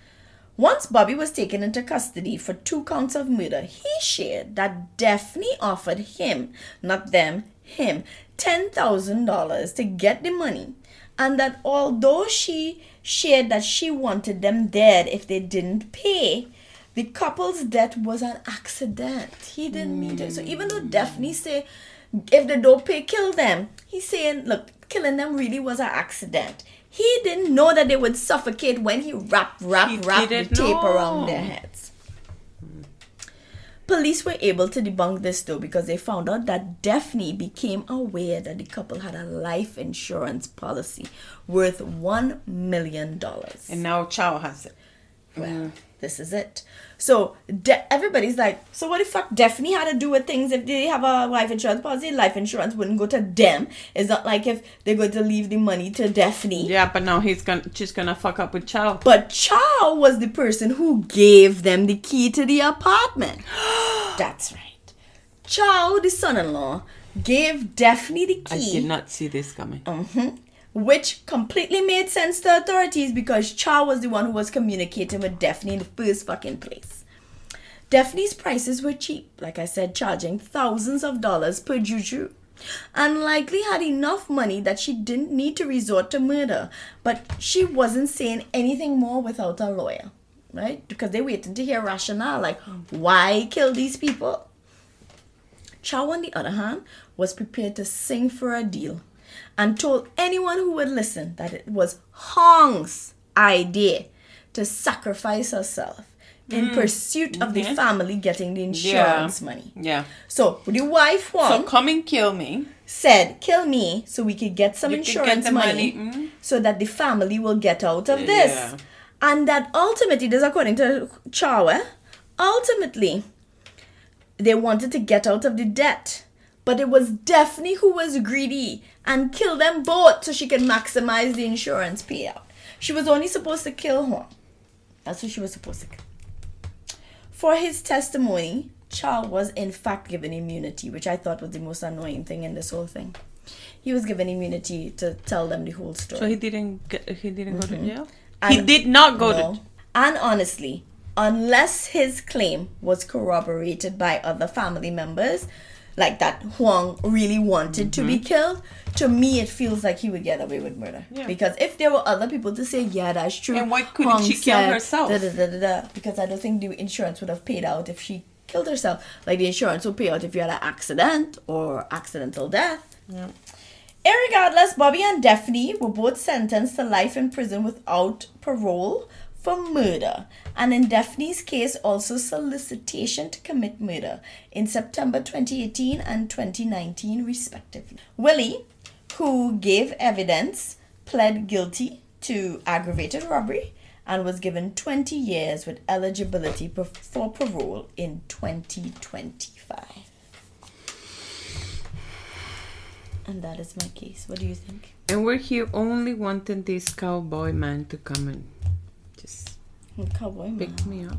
Once Bobby was taken into custody for two counts of murder, he shared that Daphne offered him, not them, him, $10,000 to get the money. And that although she shared that she wanted them dead if they didn't pay, the couple's death was an accident. He didn't mean to. So even though Daphne hmm. say, if they don't pay, kill them, he's saying, look, killing them really was an accident. He didn't know that they would suffocate when he wrapped, wrapped, He wrapped the tape know. around their heads. Police were able to debunk this though because they found out that Daphne became aware that the couple had a life insurance policy worth one million dollars. And now Chow has it. Well, mm. this is it. So De- everybody's like, so what the fuck Daphne had to do with things if they have a life insurance policy? Life insurance wouldn't go to them. It's not like if they're going to leave the money to Daphne. Yeah, but now he's gonna she's gonna fuck up with Chow. But Chow was the person who gave them the key to the apartment. [GASPS] That's right. Chow, the son-in-law, gave Daphne the key. I did not see this coming. Mm-hmm. Which completely made sense to authorities because Chow was the one who was communicating with Daphne in the first fucking place. Daphne's prices were cheap, like I said, charging thousands of dollars per juju. And likely had enough money that she didn't need to resort to murder, but she wasn't saying anything more without a lawyer, right? Because they waited to hear rationale, like why kill these people. Chow, on the other hand, was prepared to sing for a deal and told anyone who would listen that it was Hong's idea to sacrifice herself in pursuit of the Mhm. family getting the insurance money. Yeah. So the wife So Huang come and kill me. said, "Kill me so we could get some You could get insurance money, money, mm. so that the family will get out of this." Yeah. And that ultimately, this according to Chow, ultimately they wanted to get out of the debt. But it was Daphne who was greedy and killed them both so she could maximize the insurance payout. She was only supposed to kill Huang. That's what she was supposed to kill. For his testimony, Chow was in fact given immunity, which I thought was the most annoying thing in this whole thing. He was given immunity to tell them the whole story. So he didn't get, he didn't go to mm-hmm. jail. he did not go No. to. And honestly, unless his claim was corroborated by other family members, like that Huang really wanted to be mm-hmm. killed, to me it feels like he would get away with murder. Yeah. Because if there were other people to say, yeah, that's true. And why couldn't she kill said herself? Da, da, da, da, da, because I don't think the insurance would have paid out if she killed herself. Like the insurance would pay out if you had an accident or accidental death. Yeah. Irregardless, Bobby and Daphne were both sentenced to life in prison without parole for murder, and in Daphne's case, also solicitation to commit murder in September 2018 and 2019, respectively. Willie, who gave evidence, pled guilty to aggravated robbery and was given 20 years with eligibility for parole in 2025. And that is my case. What do you think? And we're here only wanting this cowboy man to come and just Cowboy man. pick me up.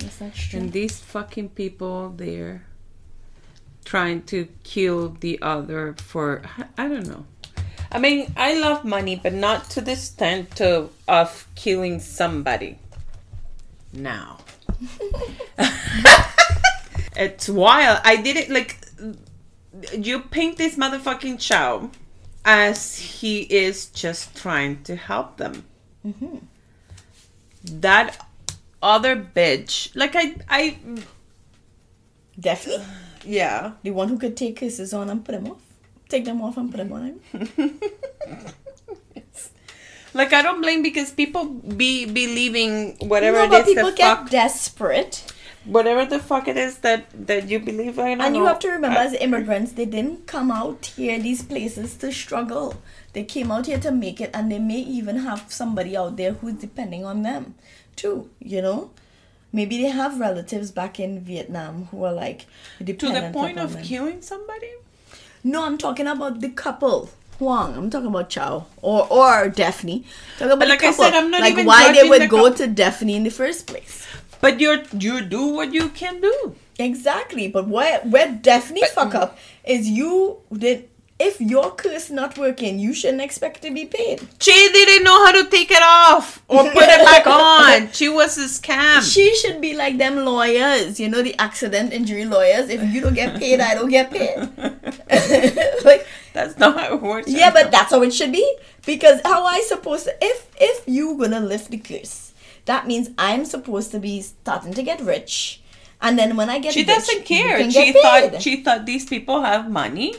Yes, that's true. And these fucking people there trying to kill the other for I don't know. I mean, I love money, but not to the extent of, of killing somebody. Now. [LAUGHS] it's wild. I did it like you paint this motherfucking Chow as he is just trying to help them. Mm-hmm. That other bitch, like I, I, Definitely. yeah. The one who could take kisses on and put them off. Take them off and put them on him. [LAUGHS] Like I don't blame because people be believing whatever no, it is people get fuck, desperate. whatever the fuck it is that that you believe. I don't And you know. have to remember, I- as immigrants, they didn't come out here, these places, to struggle. They came out here to make it, and they may even have somebody out there who's depending on them, too, you know? Maybe they have relatives back in Vietnam who are like dependent to the point of them. killing somebody. No, I'm talking about the couple. Huang. I'm talking about Chow or or Daphne. Talking about But like the I said, I'm not like even why they would the go to Daphne in the first place. But you're you do what you can do. Exactly, but where where Daphne fuck up is you did. If your curse not working, you shouldn't expect to be paid. She didn't know how to take it off or put it back [LAUGHS] on. She was a scam. She should be like them lawyers, you know, the accident injury lawyers. If you don't get paid, I don't get paid. [LAUGHS] [LAUGHS] like That's not how it works. Yeah, but that's how it should be. Because how I supposed to if if you gonna lift the curse, that means I'm supposed to be starting to get rich. And then when I get she rich, doesn't care. She thought she thought these people have money.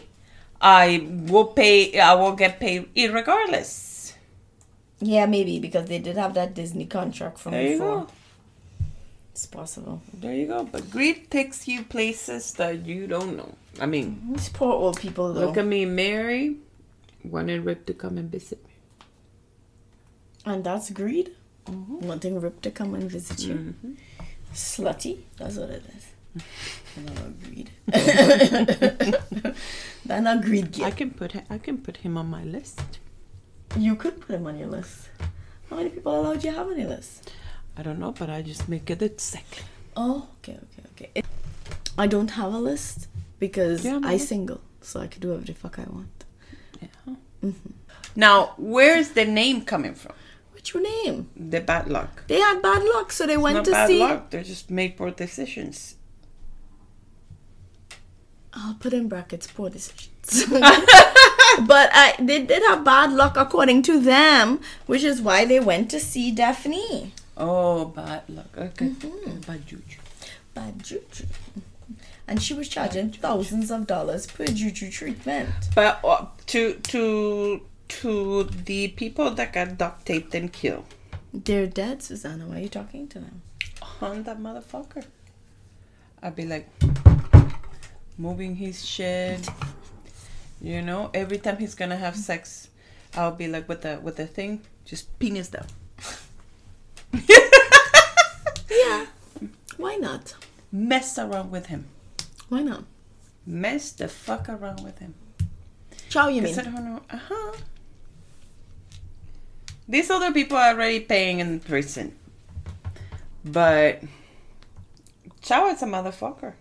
I will pay. I will get paid irregardless. Yeah, maybe because they did have that Disney contract from There before. It's possible. There you go. But greed takes you places that you don't know. I mean, These poor old people though. look at me, Mary. Wanted Rip to come and visit me. and that's greed. Mm-hmm. Wanting Rip to come and visit you. Slutty. That's what it is. [LAUGHS] not greed. [LAUGHS] That's not greed I can put. I can put him on my list. You could put him on your list. How many people allowed you have on your list? I don't know, but I just make it a second. Oh, okay, okay, okay. It- I don't have a list because Yeah, I maybe. single, so I can do whatever the fuck I want. Yeah. Mm-hmm. Now, where's the name coming from? What's your name? The bad luck. They had bad luck, so they went to see. Not to bad see. luck. They just made poor decisions. I'll put in brackets poor decisions. [LAUGHS] but I, they did have bad luck according to them, which is why they went to see Daphne. Oh, bad luck. Okay. Mm-hmm. Bad juju. Bad juju. And she was charging thousands of dollars per juju treatment. But uh, to to to the people that got duct taped and killed They're dead, Susanna. Why are you talking to them? on that motherfucker, I'd be like moving his shit. You know, every time he's gonna have sex, I'll be like with the with the thing, just penis down. [LAUGHS] Yeah. Why not? Mess around with him. Why not? Mess the fuck around with him. Chow, you Because I mean? don't know. Uh huh. These other people are already paying in prison. But Chow is a motherfucker.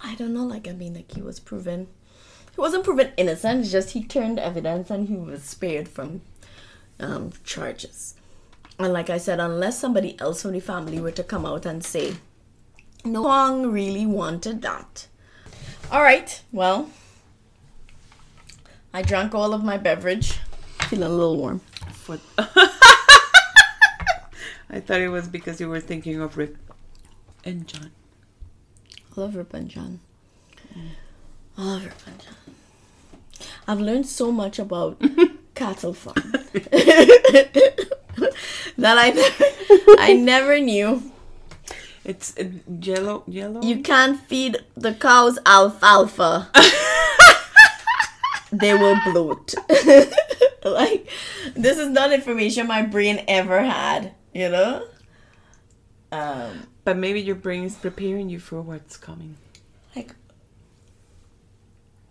I don't know. Like, I mean, like, he was proven. He wasn't proven innocent. It's just he turned evidence and he was spared from um, charges. And like I said, unless somebody else from the family were to come out and say, no, Kwang really wanted that. All right. Well, I drank all of my beverage. Feeling a little warm. For [LAUGHS] I thought it was because you were thinking of Rip and John. I love Rip and John. I love Rapunzel. I've learned so much about [LAUGHS] cattle farm [LAUGHS] that I never, I never knew. It's uh, yellow, yellow. You can't feed the cows alfalfa. [LAUGHS] they will bloat. like this is not information my brain ever had, you know? Um but maybe your brain is preparing you for what's coming. like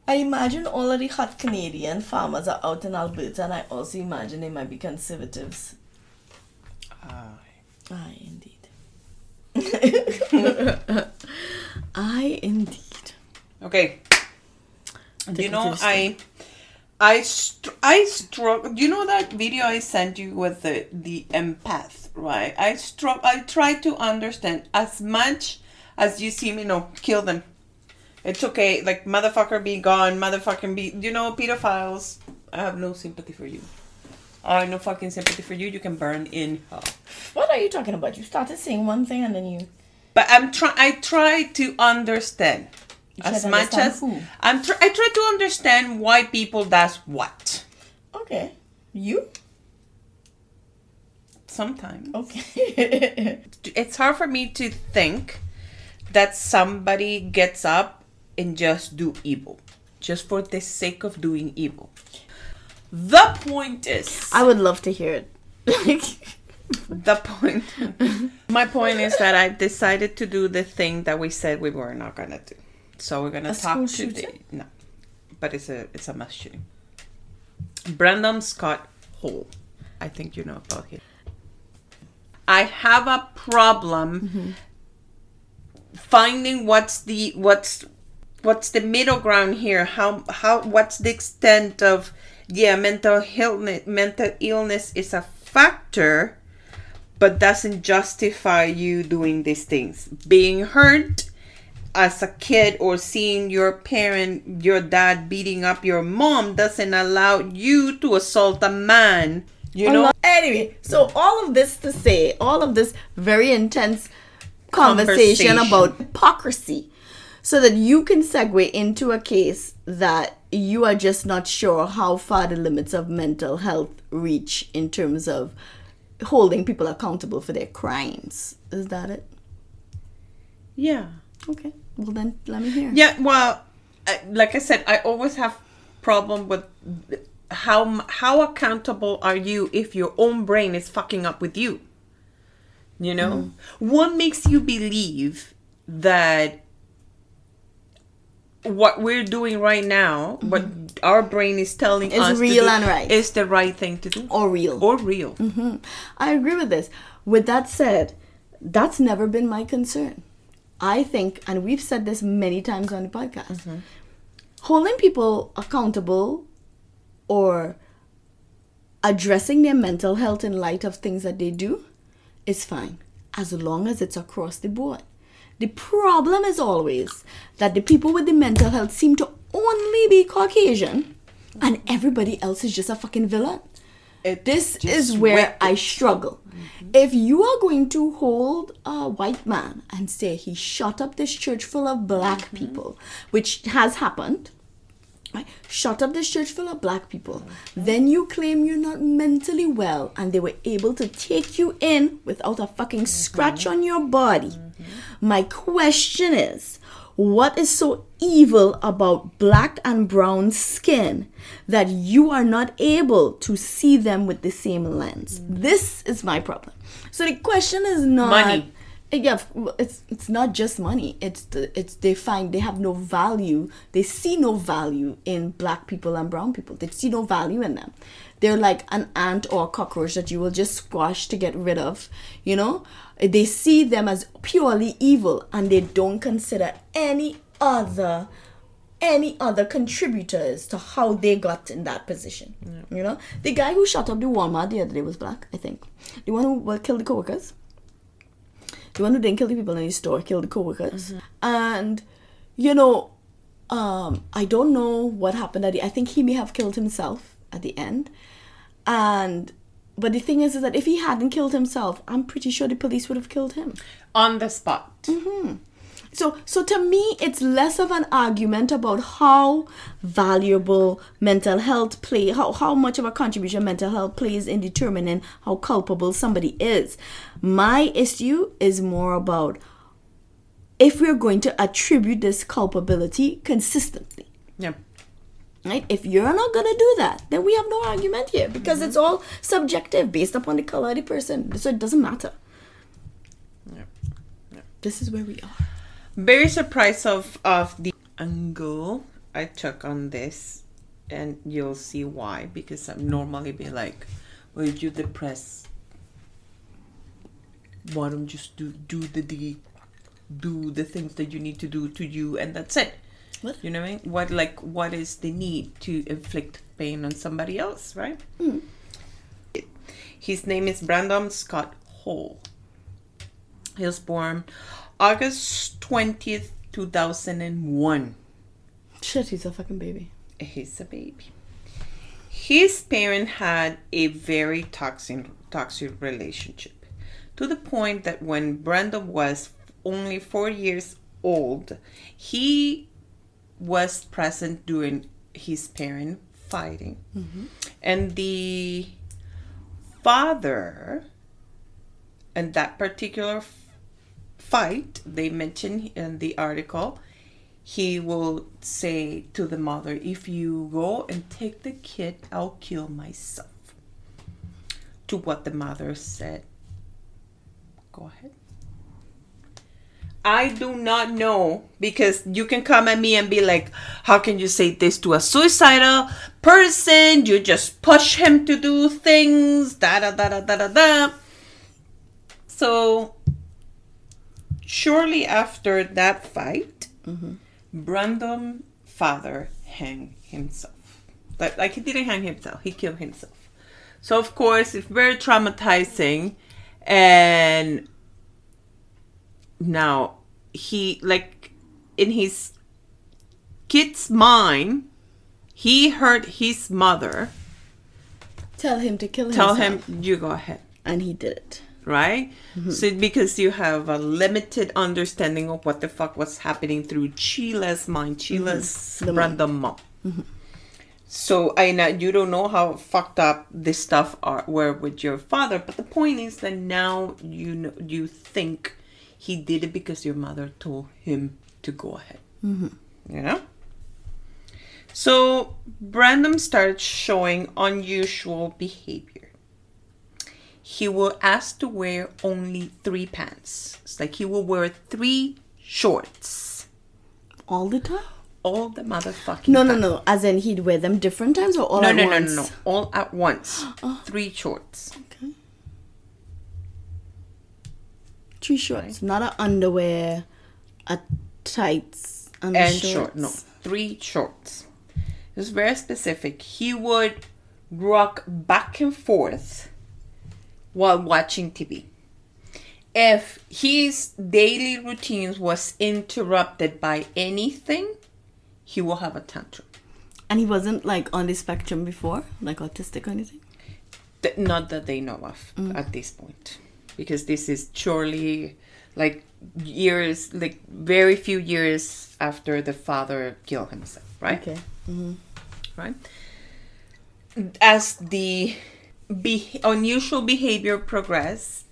I imagine the hot Canadian farmers are out in Alberta and I also imagine they might be conservatives. Ah. Aye, indeed. [LAUGHS] Aye, indeed. Okay. Take you know, I, I, str- I struggle. You know that video I sent you with the the empath, right? I struck. I try to understand as much as you see me. No, kill them. It's okay. Like motherfucker, be gone. Motherfucking be. You know, pedophiles. I have no sympathy for you. I have no fucking sympathy for you. You can burn in hell. What are you talking about? You started saying one thing and then you. But I'm try. I try to understand You as to much understand as who? I'm. Tr- I try to understand why people does what. Okay. You? Sometimes Okay. [LAUGHS] it's hard for me to think that somebody gets up and just do evil, just for the sake of doing evil. The point is, I would love to hear it. the point. my point is that I decided to do the thing that we said we were not gonna do. So we're gonna A talk today. shooting? No, but it's a it's a mass shooting. Brandon Scott Hole. I think you know about him. I have a problem finding what's the what's what's the middle ground here. How how what's the extent of yeah mental illness mental illness is a factor but doesn't justify you doing these things. Being hurt as a kid or seeing your parent, your dad beating up your mom doesn't allow you to assault a man. You know, Anyway, so all of this to say, all of this very intense conversation, Conversation. about hypocrisy, so that you can segue into a case that you are just not sure how far the limits of mental health reach in terms of holding people accountable for their crimes. Is that it? yeah. Okay. Well, then let me hear. Yeah, well, uh, like I said, I always have problem with how how accountable are you if your own brain is fucking up with you? You know, mm. what makes you believe that what we're doing right now, mm-hmm. what our brain is telling Is us real do and right. is the right thing to do Or real. or real? mm-hmm. I agree with this. With that said, that's never been my concern. I think, and we've said this many times on the podcast, mm-hmm. holding people accountable or addressing their mental health in light of things that they do is fine as long as it's across the board. The problem is always that the people with the mental health seem to only be Caucasian and everybody else is just a fucking villain. It This is where. I struggle. If you are going to hold a white man and say he shot up this church full of black people, which has happened? Shut up this church full of black people. Then you claim you're not mentally well and they were able to take you in without a fucking mm-hmm. scratch on your body. My question is what is so evil about black and brown skin that you are not able to see them with the same lens? Mm-hmm. This is my problem. So the question is not Money. Eh, yeah it's it's not just money it's the it's they find they have no value they see no value in black people and brown people they see no value in them they're like an ant or a cockroach that you will just squash to get rid of you know eh, they see them as purely evil and they don't consider any other any other contributors to how they got in that position. You know, the guy who shot up the Walmart the other day was black, I think. The one who killed the coworkers. The one who didn't kill the people in his store killed the coworkers. And you know, um, I don't know what happened at the. I think he may have killed himself at the end. And but the thing is, is that if he hadn't killed himself, I'm pretty sure the police would have killed him. on the spot. So, so to me, it's less of an argument about how valuable mental health play, how, how much of a contribution mental health plays in determining how culpable somebody is. My issue is more about if we're going to attribute this culpability consistently. Yeah. Right? If you're not gonna do that, then we have no argument here because mm-hmm. it's all subjective based upon the color of the person. So it doesn't matter. Yeah. Yeah. This is where we are. Very surprised of of the angle I took on this, and you'll see why. Because I'm normally be like, "Well, you depressed. Why don't you just do do the deed, do the things that you need to do to you, and that's it." What? You know what I mean? What like what is the need to inflict pain on somebody else, right? Hmm. His name is Brandon Scott Hole. He was born August 20th, 2001. Shit, he's a fucking baby. He's a baby. His parent had a very toxic toxic relationship to the point that when Brandon was only 4 years old, he was present during his parent fighting. Mm-hmm. And the father and that particular fight they mention in the article he will say to the mother if you go and take the kid i'll kill myself to what the mother said go ahead I do not know because you can come at me and be like, How can you say this to a suicidal person? You just push him to do things, da da da da da da da. So, shortly after that fight, mm-hmm. Brandon father hanged himself. Like, like he didn't hang himself, he killed himself. So, of course, it's very traumatizing and now he like in his kid's mind he heard his mother Tell him to kill himself. tell him you go ahead And he did it. Right? Mm-hmm. So because you have a limited understanding of what the fuck was happening through Sheila's mind mm-hmm. Sheila's The random mom mm-hmm. so I know you don't know how fucked up this stuff are were with your father, but the point is that now you know you think he did it because your mother told him to go ahead. You know. So Brandon started showing unusual behavior. He will ask to wear only three pants. It's like he will wear three shorts All the time? all the motherfucking No, no, time. no. As in he'd wear them different times or all no, at no, no, once? no, no, all at once. Oh. Three shorts. Okay. Three shorts. Not a underwear, a tights, and, and shorts. short. No, three shorts. It was very specific. He would rock back and forth while watching TV. If his daily routines was interrupted by anything, he will have a tantrum. And he wasn't like on the spectrum before, like autistic or anything. Th- Not that they know of mm. at this point, because this is surely like years, like very few years after the father killed himself, right? Okay. Mm-hmm. right? As the be- unusual behavior progressed,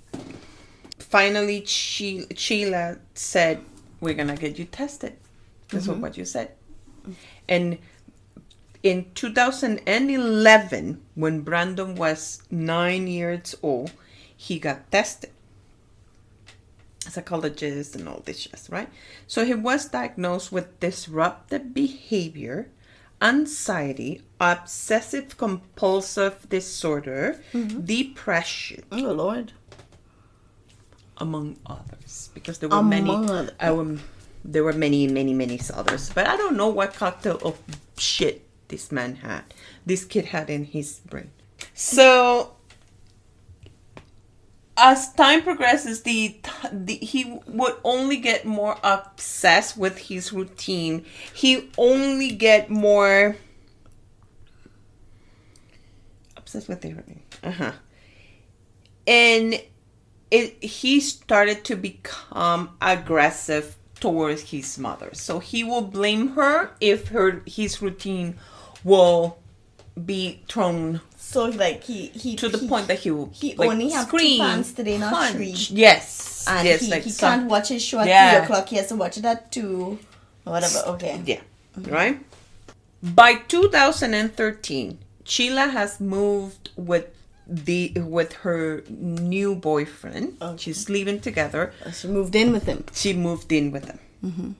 finally She- Sheila said, "We're gonna get you tested." That's what what you said. And in 2011, when Brandon was nine years old, he got tested. Psychologist and all this jazz, right? So he was diagnosed with disruptive behavior, anxiety, obsessive compulsive disorder, depression, Oh Lord. among others, because there were many. Among other- Um, there were many, many, many others, but I don't know what cocktail of shit this man had. This kid had in his brain. So, as time progresses, the, the he would only get more obsessed with his routine. He only get more obsessed with the routine. Uh huh. And it he started to become aggressive towards his mother. So he will blame her if her his routine will be thrown So like he he to the he, point that he will he like, only have two fans today, not punch. three. Yes, and yes, he, like he some- can't watch his show at Yeah. three o'clock. He has to watch it at two, whatever. Okay. Yeah. Right? By 2013, Sheila has moved with the with her new boyfriend. Okay. She's living together. Oh, she moved in with him. She moved in with him. Mm-hmm.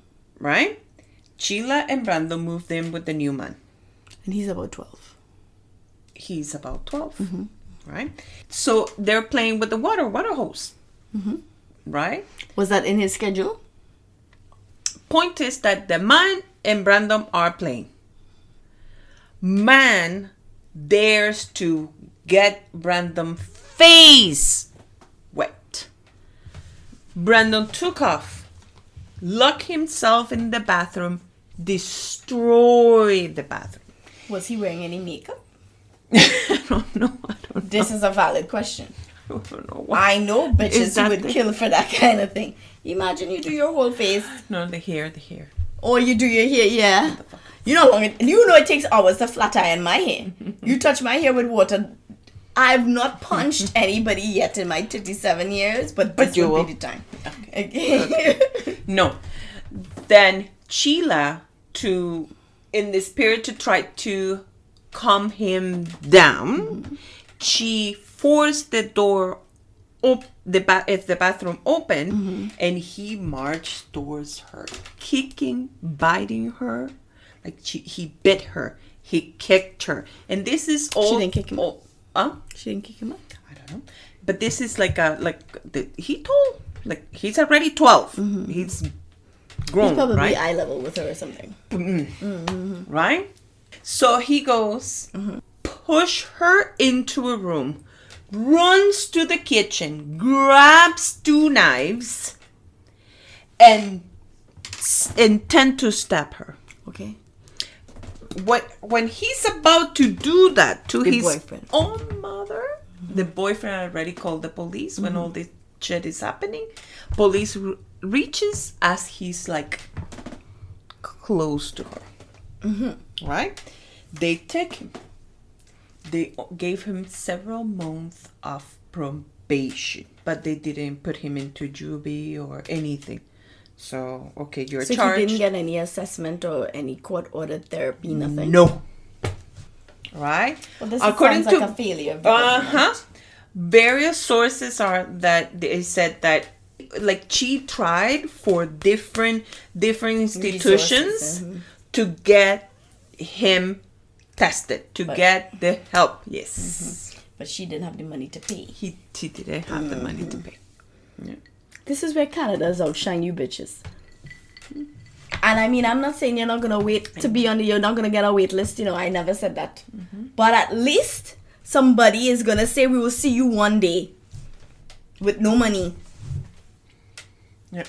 Right? Sheila and Brando moved in with the new man. And he's about 12. He's about 12. Mm-hmm. Right? So they're playing with the water, water hose. Mm-hmm. Right? Was that in his schedule? point is that the man and Brandon are playing. Man dares to get Brandon face wet. Brandon took off, locked himself in the bathroom, destroyed the bathroom. Was he wearing any makeup? I don't know. I don't, This is a valid question. [LAUGHS] I don't know why. I know bitches who would the- kill for that kind of thing. Imagine you do your whole face, No, the hair, the hair. or you do your hair, yeah. You know how long it, you know it takes hours to flat iron my hair. [LAUGHS] you touch my hair with water. I've not punched [LAUGHS] anybody yet in my 37 years, but But this you will be the time. Okay. No. Then Sheila, to in this spirit to try to calm him down, she forced the door op- the ba- if the bathroom open mm-hmm. and he marched towards her, kicking, biting her. Like she, he bit her, he kicked her, and this is all. She didn't kick him? all- Huh? she didn't kick him out. I don't know. But this is like a like the, he told like he's already 12 mm-hmm. He's grown, He's probably right? eye level with her or something. Mm-hmm. right? So he goes, push her into a room, runs to the kitchen, grabs two knives, and s- intend to stab her. Okay. What when he's about to do that to The his boyfriend. own mother, the boyfriend already called the police when mm-hmm. all this shit is happening. Police r- reaches as he's like close to her. Mm-hmm. Right? They take him. They gave him several months of probation, but they didn't put him into juvie or anything. So okay, you're So charged. he didn't get any assessment or any court ordered therapy, nothing. No. Right? Well, this According sounds to like a failure. Uh huh. various sources are that they said that like she tried for different different institutions Resources, mhm. to get him tested to But- get the help. Yes, mm-hmm. But she didn't have the money to pay. he he didn't have the money to mm-hmm. pay. This is where Canada's outshine you bitches. And I mean, I'm not saying you're not gonna wait to be on the, you're not gonna get a wait list. You know, I never said that. Mm-hmm. But at least somebody is gonna say we will see you one day with no money. Yeah.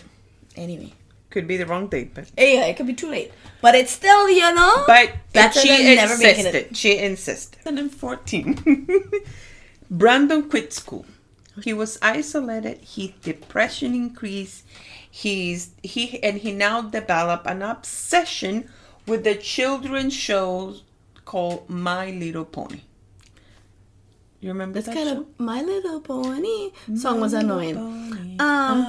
Anyway, Could be the wrong date, but yeah, it could be too late. But it's still, you know, but better she than never making insisted. it. She insisted. 2014, [LAUGHS] Brandon quit school. He was isolated. His depression increased. He's he and he now developed an obsession with the children's show called My Little Pony. You remember That's that kind show? of My Little Pony song was My annoying. Pony. Um,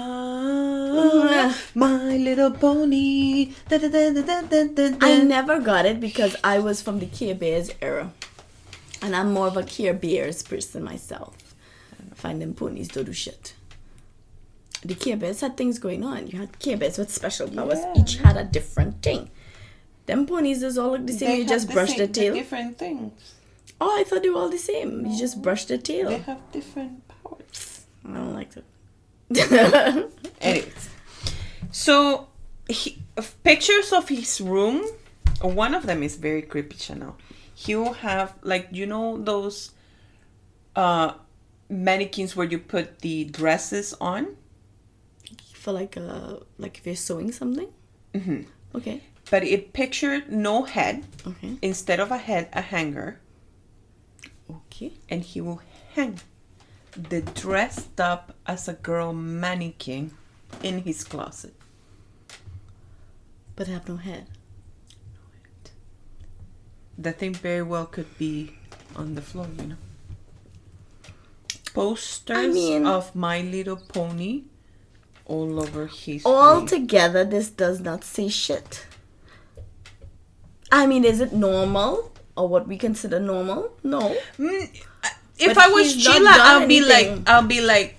Ah, my little pony. Da, da, da. I never got it because I was from the Care Bears era. And I'm more of a Care Bears person myself. Finding ponies don't do shit. The Care Bears had things going on. You had Care Bears with special powers. Yeah. Each had a different thing. Them ponies just all look the same. They you just brush same- the tail. different things. Oh, I thought they were all the same. You just brush the tail. They have different powers. I don't like it. [LAUGHS] [LAUGHS] Anyways, so he, pictures of his room. One of them is very creepy, Chanel. He will have like you know those uh mannequins where you put the dresses on, For like a like if you're sewing something. Mhm. Okay. but it pictured no head. Okay. Instead of a head, a hanger, Okay. and he will hang the dressed up as a girl mannequin in his closet. But have no head. No head. The thing very well could be on the floor, you know. Posters I mean- of My Little Pony all over his All together, this does not say shit. I mean, is it normal or what we consider normal? No. Mm, if But I was Sheila, I'll be anything. like, I'll be like,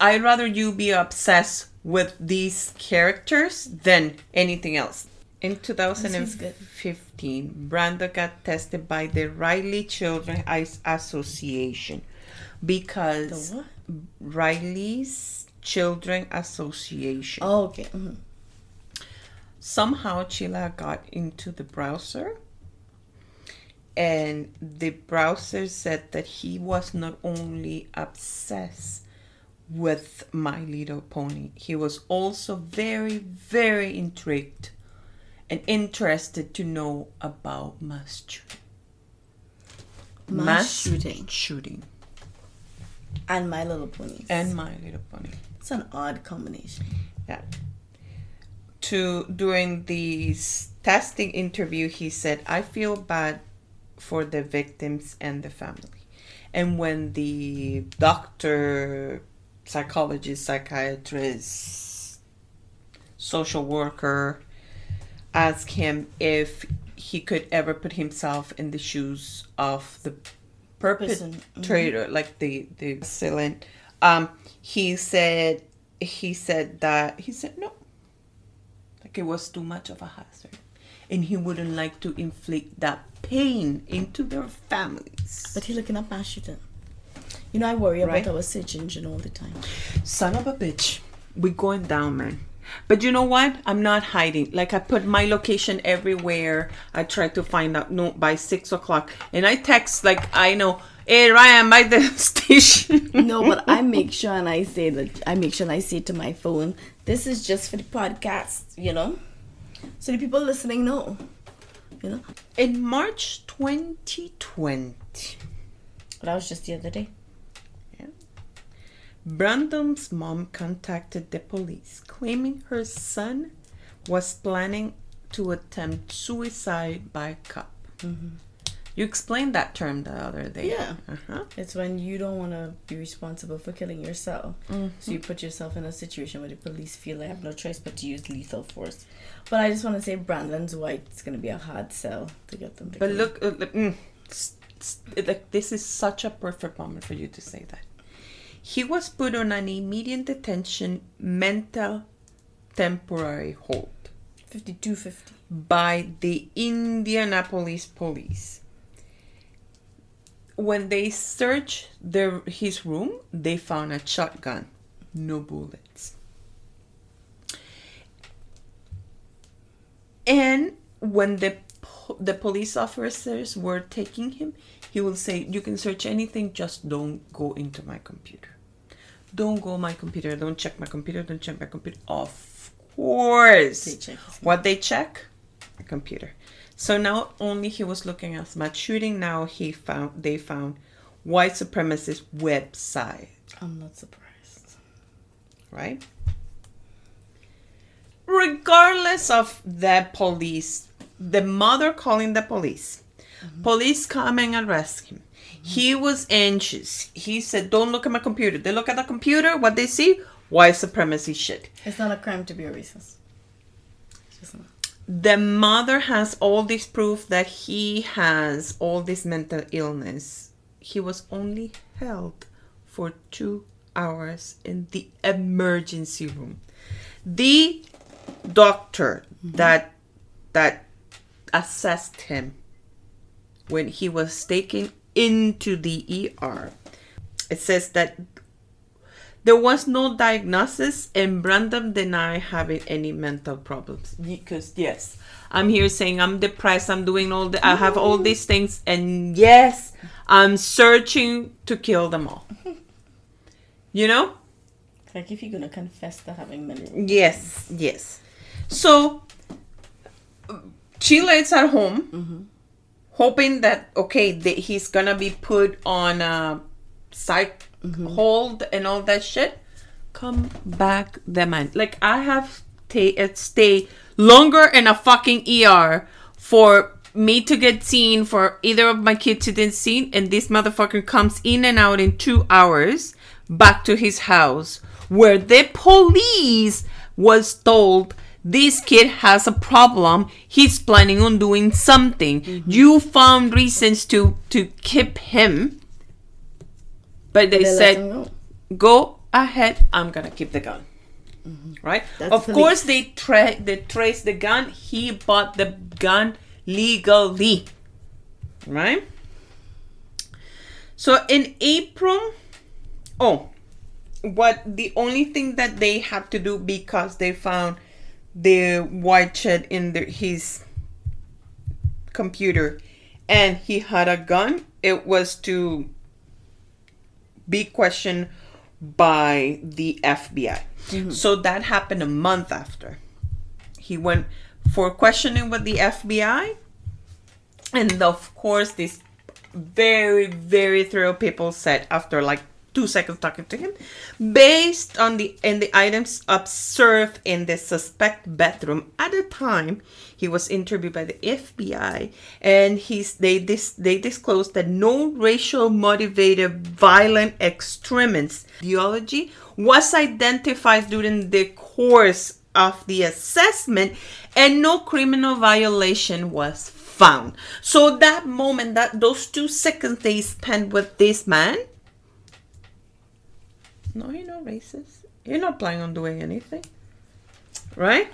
I'd rather you be obsessed with these characters than anything else. In 2015, Brando got tested by the Riley Children Ice Association because? Riley's Children Association. Oh, okay. mhm. Somehow Sheila got into the browser and the browser said that he was not only obsessed with My Little Pony, he was also very, very intrigued and interested to know about mass shooting. Mass shooting. shooting. And My Little Pony. And My Little Pony. it's an odd combination. Yeah. To during the testing interview, he said, "I feel bad for the victims and the family." And when the doctor, psychologist, psychiatrist, social worker asked him if he could ever put himself in the shoes of the perpetrator, like the the assailant, um, he said he said that he said no, like it was too much of a hazard, and he wouldn't like to inflict that pain into their families. But he looking up shooting. You know, I worry about Right. our search engine all the time. Son of a bitch, we going down, man. But you know what? I'm not hiding. Like I put my location everywhere. I try to find out no by six o'clock, and I text like I know. Hey Ryan, by the [LAUGHS] station. No, but I make sure and I say that I make sure and I say to my phone, this is just for the podcast, you know? So the people listening know. You know? In March 2020, that was just the other day. Brandon's mom contacted the police, claiming her son was planning to attempt suicide by cop. Mm-hmm. You explained that term the other day. Yeah. Uh-huh. It's when you don't want to be responsible for killing yourself. So you put yourself in a situation where the police feel they have no choice but to use lethal force. But I just want to say Brandon's white. It's going to be a hard sell to get them to But kill look, uh, look, mm, s- s- like this is such a perfect moment for you to say that. He was put on an immediate detention mental temporary hold 5250. by the Indianapolis police. When they searched their, his room, they found a shotgun, no bullets. And when the po- the police officers were taking him, he will say, "You can search anything, just don't go into my computer. Don't go my computer. Don't check my computer. Don't check my computer." Of course, They what they check, a computer. So not only he was looking at mass shooting, now he found they found white supremacist website, I'm not surprised. right? Regardless of the police, the mother calling the police, mm-hmm. police come and arrest him. Mm-hmm. He was anxious. He said, "Don't look at my computer." They look at the computer. What they see? White supremacy shit. It's not a crime to be a racist. It's just not. The mother has all this proof that he has all this mental illness. He was only held for two hours in the emergency room. The doctor that that assessed him when he was taken into the ER, it says that there was no diagnosis, and Brandon denied having any mental problems. Because yes, I'm here saying I'm depressed. I'm doing all the. I have all these things, and yes, I'm searching to kill them all. [LAUGHS] You know? Like if you're gonna confess to having mental. Yes, yes. So Sheila is at home, mm-hmm. hoping that okay, that he's gonna be put on a psych hold and all that shit. Come back, the man. Like I have ta- uh, stay longer in a fucking ER for me to get seen for either of my kids to get seen, and this motherfucker comes in and out in two hours back to his house where the police was told this kid has a problem he's planning on doing something you found reasons to to keep him but they, They said go. go ahead i'm gonna keep the gun. Mm-hmm. Right? That's of police. course they tra- they traced the gun. He bought the gun legally. Right? So in april oh what the only thing that they had to do because they found the white shed in the, his computer and he had a gun it was to be questioned by the FBI. Mm-hmm. So that happened a month after. He went for questioning with the FBI. And of course, these very, very thorough people said after like two seconds talking to him, based on the and the items observed in the suspect bedroom at the time he was interviewed by the FBI, and he's they dis, they disclosed that no racial motivated violent extremist ideology was identified during the course of the assessment, and no criminal violation was found. So that moment, that those two seconds they spent with this man, no, you're not racist. You're not planning on doing anything, right?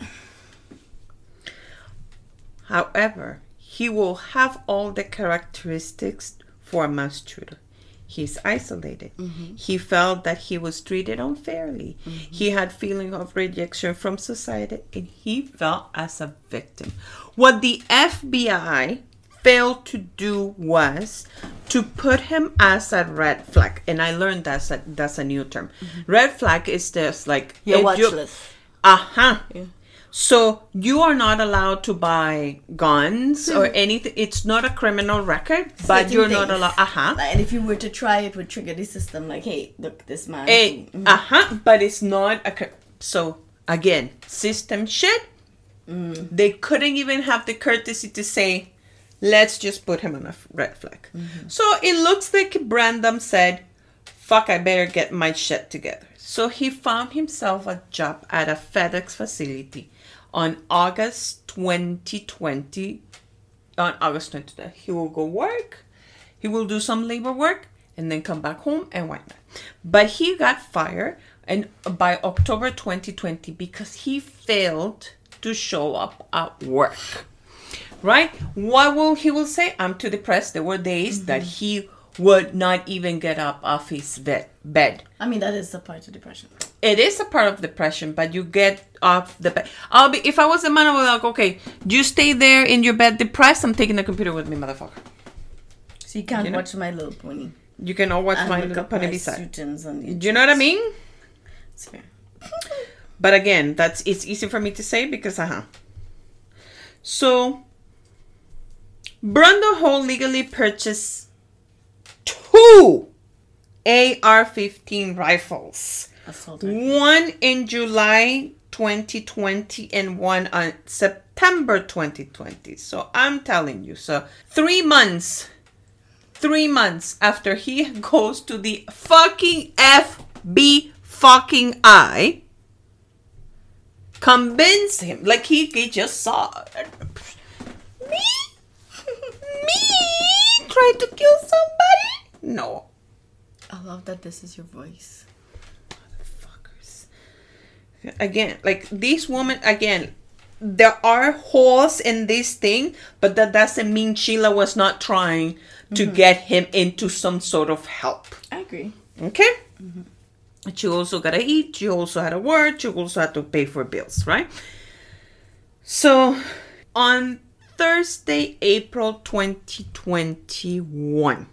However, he will have all the characteristics for a mass shooter. He's isolated. Mm-hmm. He felt that he was treated unfairly. Mm-hmm. He had feeling of rejection from society and he felt as a victim. What the FBI failed to do was to put him as a red flag. And I learned that's a, that's a new term. Red flag is just like Your watch you- list. uh-huh. Yeah. So you are not allowed to buy guns or anything. It's not a criminal record, but Certain you're not allowed. Uh-huh. And if you were to try, it would trigger the system. Like, hey, look, this man. Eh, Mhm. uh-huh. But it's not a so again, system shit. They couldn't even have the courtesy to say, let's just put him on a red flag. Mm-hmm. So it looks like Brandon said, fuck, I better get my shit together. So he found himself a job at a FedEx facility on August 2020. On August 20, he will go work, he will do some labor work, and then come back home and whatnot. But he got fired and by October 2020 because he failed to show up at work right? What will he will say? I'm too depressed. There were days that he would not even get up off his bed. Bed. I mean, that is a part of depression. it is a part of depression, but you get off the bed. I'll be if I was a man, I would be like, okay, you stay there in your bed depressed. I'm taking the computer with me, motherfucker. So you can't You know? watch My Little Pony. You can all watch and my little pony beside. Do you know what I mean? It's fair. But again, that's it's easy for me to say because uh huh. So Brando Hole legally purchased two AR-15 rifles. One in July 2020 and one on September 2020. So I'm telling you, so three months, three months after he [LAUGHS] goes to the fucking FB fucking I, convince him like he, he just saw me, me try to kill somebody. No, I love that this is your voice. fuckers. Again, like this woman, again, there are holes in this thing, but that doesn't mean Sheila was not trying to mm-hmm. get him into some sort of help. I agree. Okay? Mm-hmm. She also gotta eat, she also had to work, she also had to pay for bills, right? So, on Thursday, April 2021,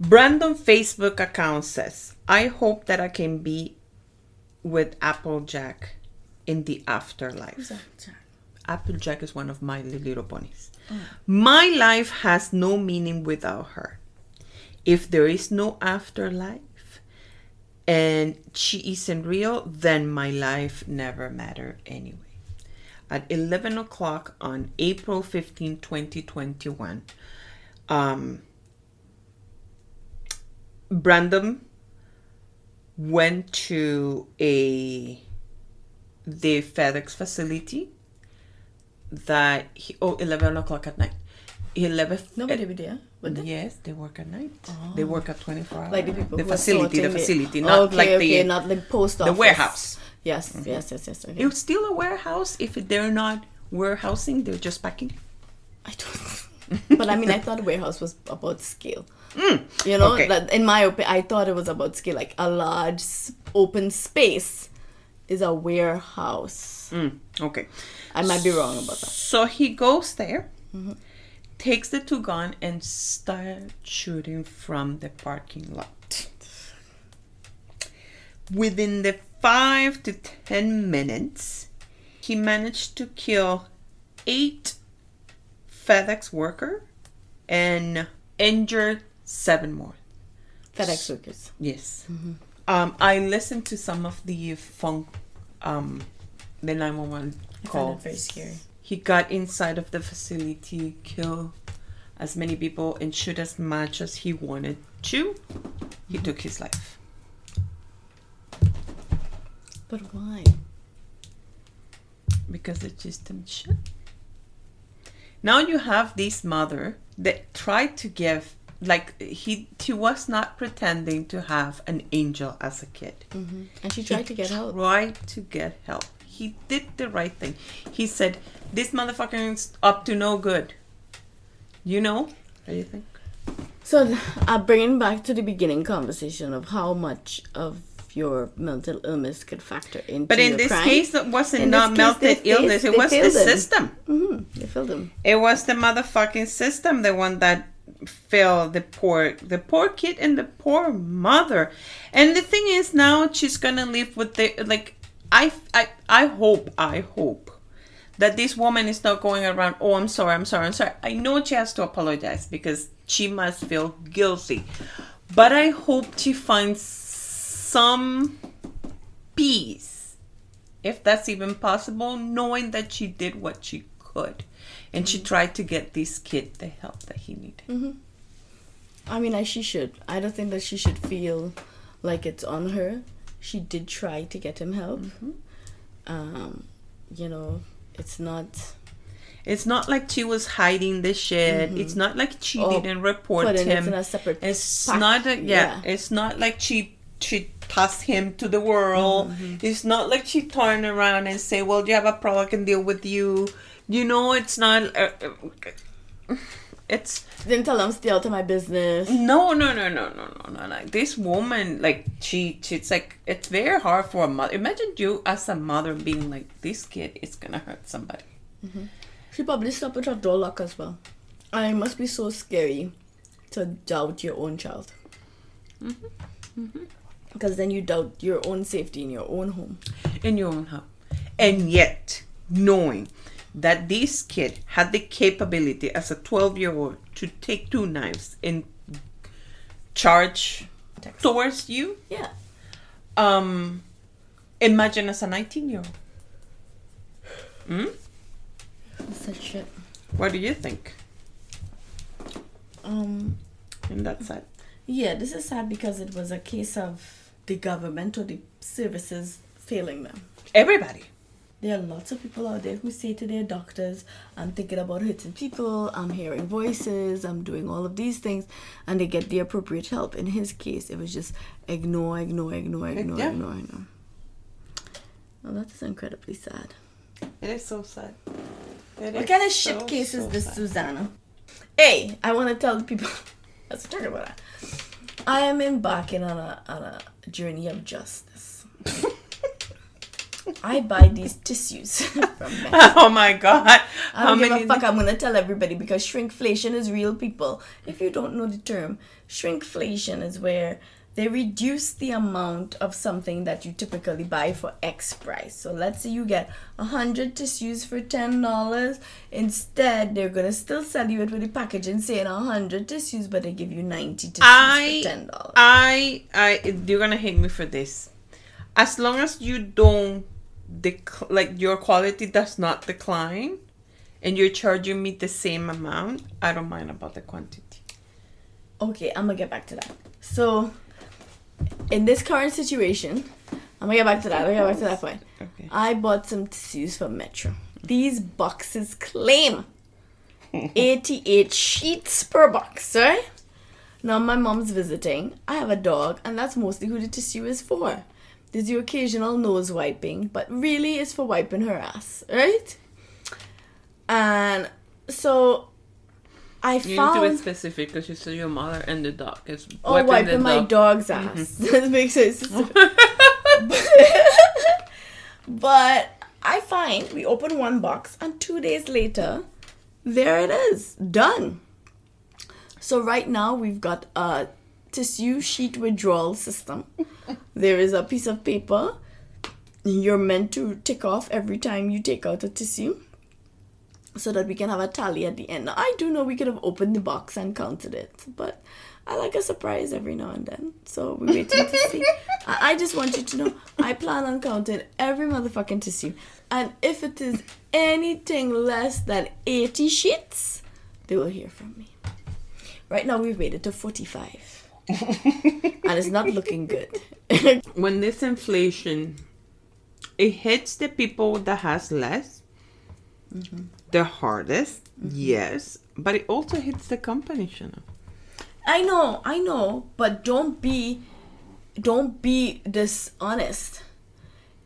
Brandon Facebook account says, I hope that I can be with Applejack in the afterlife. Applejack is one of my little ponies. Oh. My life has no meaning without her. If there is no afterlife and she isn't real, then my life never mattered anyway. At 11 o'clock on April 15, 2021, um, Brandon went to a the FedEx facility that he, oh 11 o'clock at night. He left Nobody would there, they? Yes, they work at night. They work at 24 hours. Like the people the facility, the facility, not okay, like okay, the not the post office. the warehouse. Yes, yes, yes, yes. Okay. It's still a warehouse. If they're not warehousing, they're just packing. I don't. [LAUGHS] but I mean, I thought warehouse was about scale. [LAUGHS] You know, Mm, okay. that in my opinion, I thought it was about scale. Like a large open space is a warehouse. Mm, okay. I might be wrong about that. So he goes there, takes the two gun, and starts shooting from the parking lot. Within the five to ten minutes, he managed to kill eight FedEx worker and injured seven more. FedEx workers. Yes. Um, I listened to some of the phone, um, the nine one one I call. very scary. He got inside of the facility, kill as many people, and shoot as much as he wanted to. He took his life. But why? because it's just some shit. Now you have this mother that tried to give like he she was not pretending to have an angel as a kid. hmm And she tried to get help. Tried to get help. He did the right thing. He said, "This motherfucker is up to no good." You know? What do you think? So, uh, bringing back to the beginning conversation of how much of your mental illness could factor into But in this crime. case, it wasn't In not mental they illness. faced- It they was the him. system. hmm they filled them. It was the motherfucking system, the one that failed the poor, the poor kid and the poor mother. And the thing is, now she's gonna live with the like. I, I, I hope, I hope that this woman is not going around. Oh, I'm sorry, I'm sorry, I'm sorry. I know she has to apologize because she must feel guilty, but I hope she finds some peace if that's even possible, knowing that she did what she could. And she tried to get this kid the help that he needed. I mean, I, she should. I don't think that she should feel like it's on her. She did try to get him help. Mm-hmm. Um, you know, it's not It's not like she was hiding the shit. It's not like she Or didn't report it him. separate It's pack. not a, yeah, Yeah. It's not like she she tossed him to the world. Mm-hmm. It's not like she turned around and say, "Well, you have a problem, I can deal with you." You know, it's not. Uh, uh, it's Didn't tell them stay out of my business. no, no, no, no, no, no, no. Like this woman, like she, she's like, it's very hard for a mother. Imagine you as a mother being like, this kid is gonna hurt somebody. She probably slept with her door locked as well. I must be so scary to doubt your own child. Because then you doubt your own safety in your own home. in your own house. And yet, knowing that this kid had the capability as a 12 year old to take two knives and charge towards you, Yeah. um, imagine as a 19 year old. Hmm? Such shit. What do you think Um, in that side? yeah, this is sad because it was a case of the government or the services failing them. Everybody. There are lots of people out there who say to their doctors, I'm thinking about hurting people, I'm hearing voices, I'm doing all of these things, and they get the appropriate help. In his case, it was just ignore, ignore, ignore, ignore, Yeah. ignore, ignore. Well, that is incredibly sad. It is so sad. It What kind of so, shit case is this, sad. Susanna? Hey, I want to tell the people. [LAUGHS] Let's talk about that. I am embarking on a on a journey of justice. [LAUGHS] I buy these tissues [LAUGHS] from [LAUGHS] Mexico. Oh my god. I How don't give many a fuck. I'm gonna tell everybody because shrinkflation is real, people. If you don't know the term, shrinkflation is where they reduce the amount of something that you typically buy for X price. So let's say you get hundred tissues for ten dollars. Instead, they're gonna still sell you it with the packaging saying a hundred tissues, but they give you ninety tissues I, for ten dollars. I, I, you're gonna hate me for this. As long as you don't, dec- like your quality does not decline, and you're charging me the same amount, I don't mind about the quantity. Okay, I'm gonna get back to that. So, in this current situation, I'm gonna get back to that. I'm gonna get back to that point. Okay. I bought some tissues from Metro. These boxes claim 88 sheets per box, right? Now my mom's visiting. I have a dog, and that's mostly who the tissue is for. There's the occasional nose wiping, but really it's for wiping her ass, right? And so I You need to found be specific because you said your mother and the dog is Oh, wiping, my dog. dog's mm-hmm. ass. [LAUGHS] that makes sense. [LAUGHS] [LAUGHS] but I find we open one box and two days later, there it is, done. So right now we've got a tissue sheet withdrawal system. there is a piece of paper you're meant to tick off every time you take out a tissue so that we can have a tally at the end. Now, I do know we could have opened the box and counted it, but I like a surprise every now and then. So we're waiting to see. [LAUGHS] I I just want you to know I plan on counting every motherfucking tissue. And if it is anything less than 80 sheets, they will hear from me. Right now, we've waited to 45. [LAUGHS] and it's not looking good. [LAUGHS] when this inflation it hits the people that has less mm-hmm. The hardest mm-hmm. yes but it also hits the company Shana. I know, I know, but don't be don't be dishonest.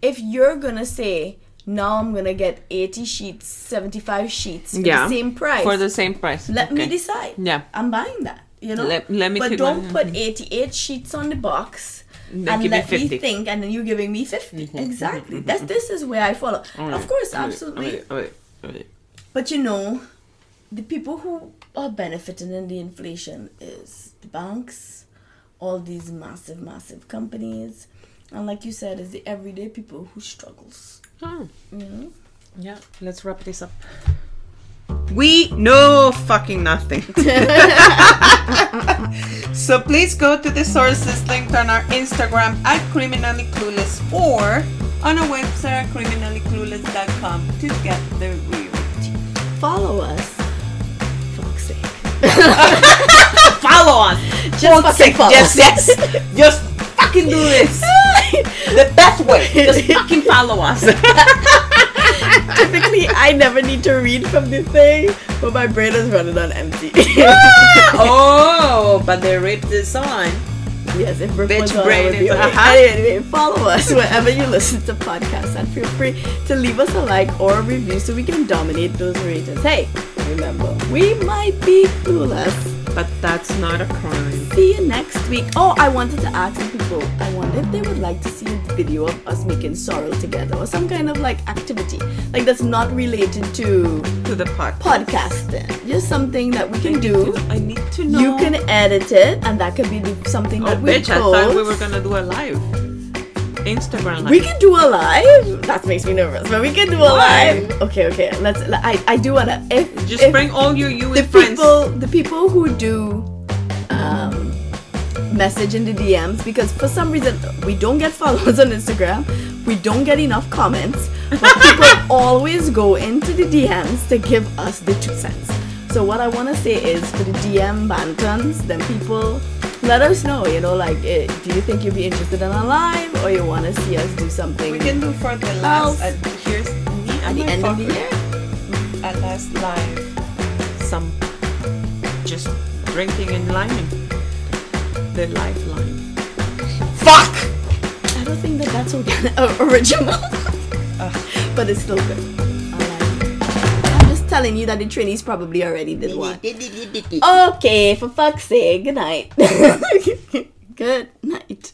If you're gonna say now I'm gonna get 80 sheets, 75 sheets for yeah the same price, for the same price let me decide. yeah I'm buying that. You know? Let- let me but don't one. put 88 sheets on the box Then and give me let me think and then you're giving me 50. Mm-hmm. Exactly. Mm-hmm. That's this is where I follow. Of course, absolutely. But you know, the people who are benefiting in the inflation is the banks, all these massive, massive companies, and like you said, is the everyday people who struggles. Oh, You know, yeah let's wrap this up we know fucking nothing [LAUGHS] so please go to the sources linked on our instagram at criminally clueless or on our website at criminallyclueless.com to get the real tea. Follow us. Fuck's sake. [LAUGHS] follow us. Just Fuck's fucking sake, follow Yes, us. yes. Just fucking do this. [LAUGHS] The best way. Just fucking follow us. [LAUGHS] Typically, I never need to read from the thing, but my brain is running on empty. oh, but they ripped this on. Yes, if Brooke Bitch was brain is- follow us [LAUGHS] wherever you listen to podcasts and feel free to leave us a like or a review so we can dominate those ratings. Hey, remember. We might be clueless. But that's not a crime. See you next week. Oh, I wanted to ask people. I wonder if they would like to see a video of us making sorrel together or some kind of like activity, like that's not related to To the podcast. podcasting. Just something that we can do. I need to know. You can edit it, and that could be the, something Oh, that we bitch! I thought we were gonna do a live. Instagram live. We can do a live. That makes me nervous, but we can do a Why? live. Okay, okay. Let's. I I do wanna. If Just if bring all your you the friends. people, the people who do um, message in the DMs, because for some reason we don't get followers on Instagram, we don't get enough comments, but people [LAUGHS] always go into the DMs to give us the two cents. So what I want to say is for the DM bantons, then people let us know. You know, like, eh, do you think you'd be interested in a live, or you want to see us do something We can do for the last. Uh, here's me at the end of the year? At last live, some just drinking and liming. The lifeline. Fuck. I don't think that that's organic, uh, [LAUGHS] original, but it's still good. I telling you that the trainees probably already did one. Okay, for fuck's sake, good night. [LAUGHS] good night.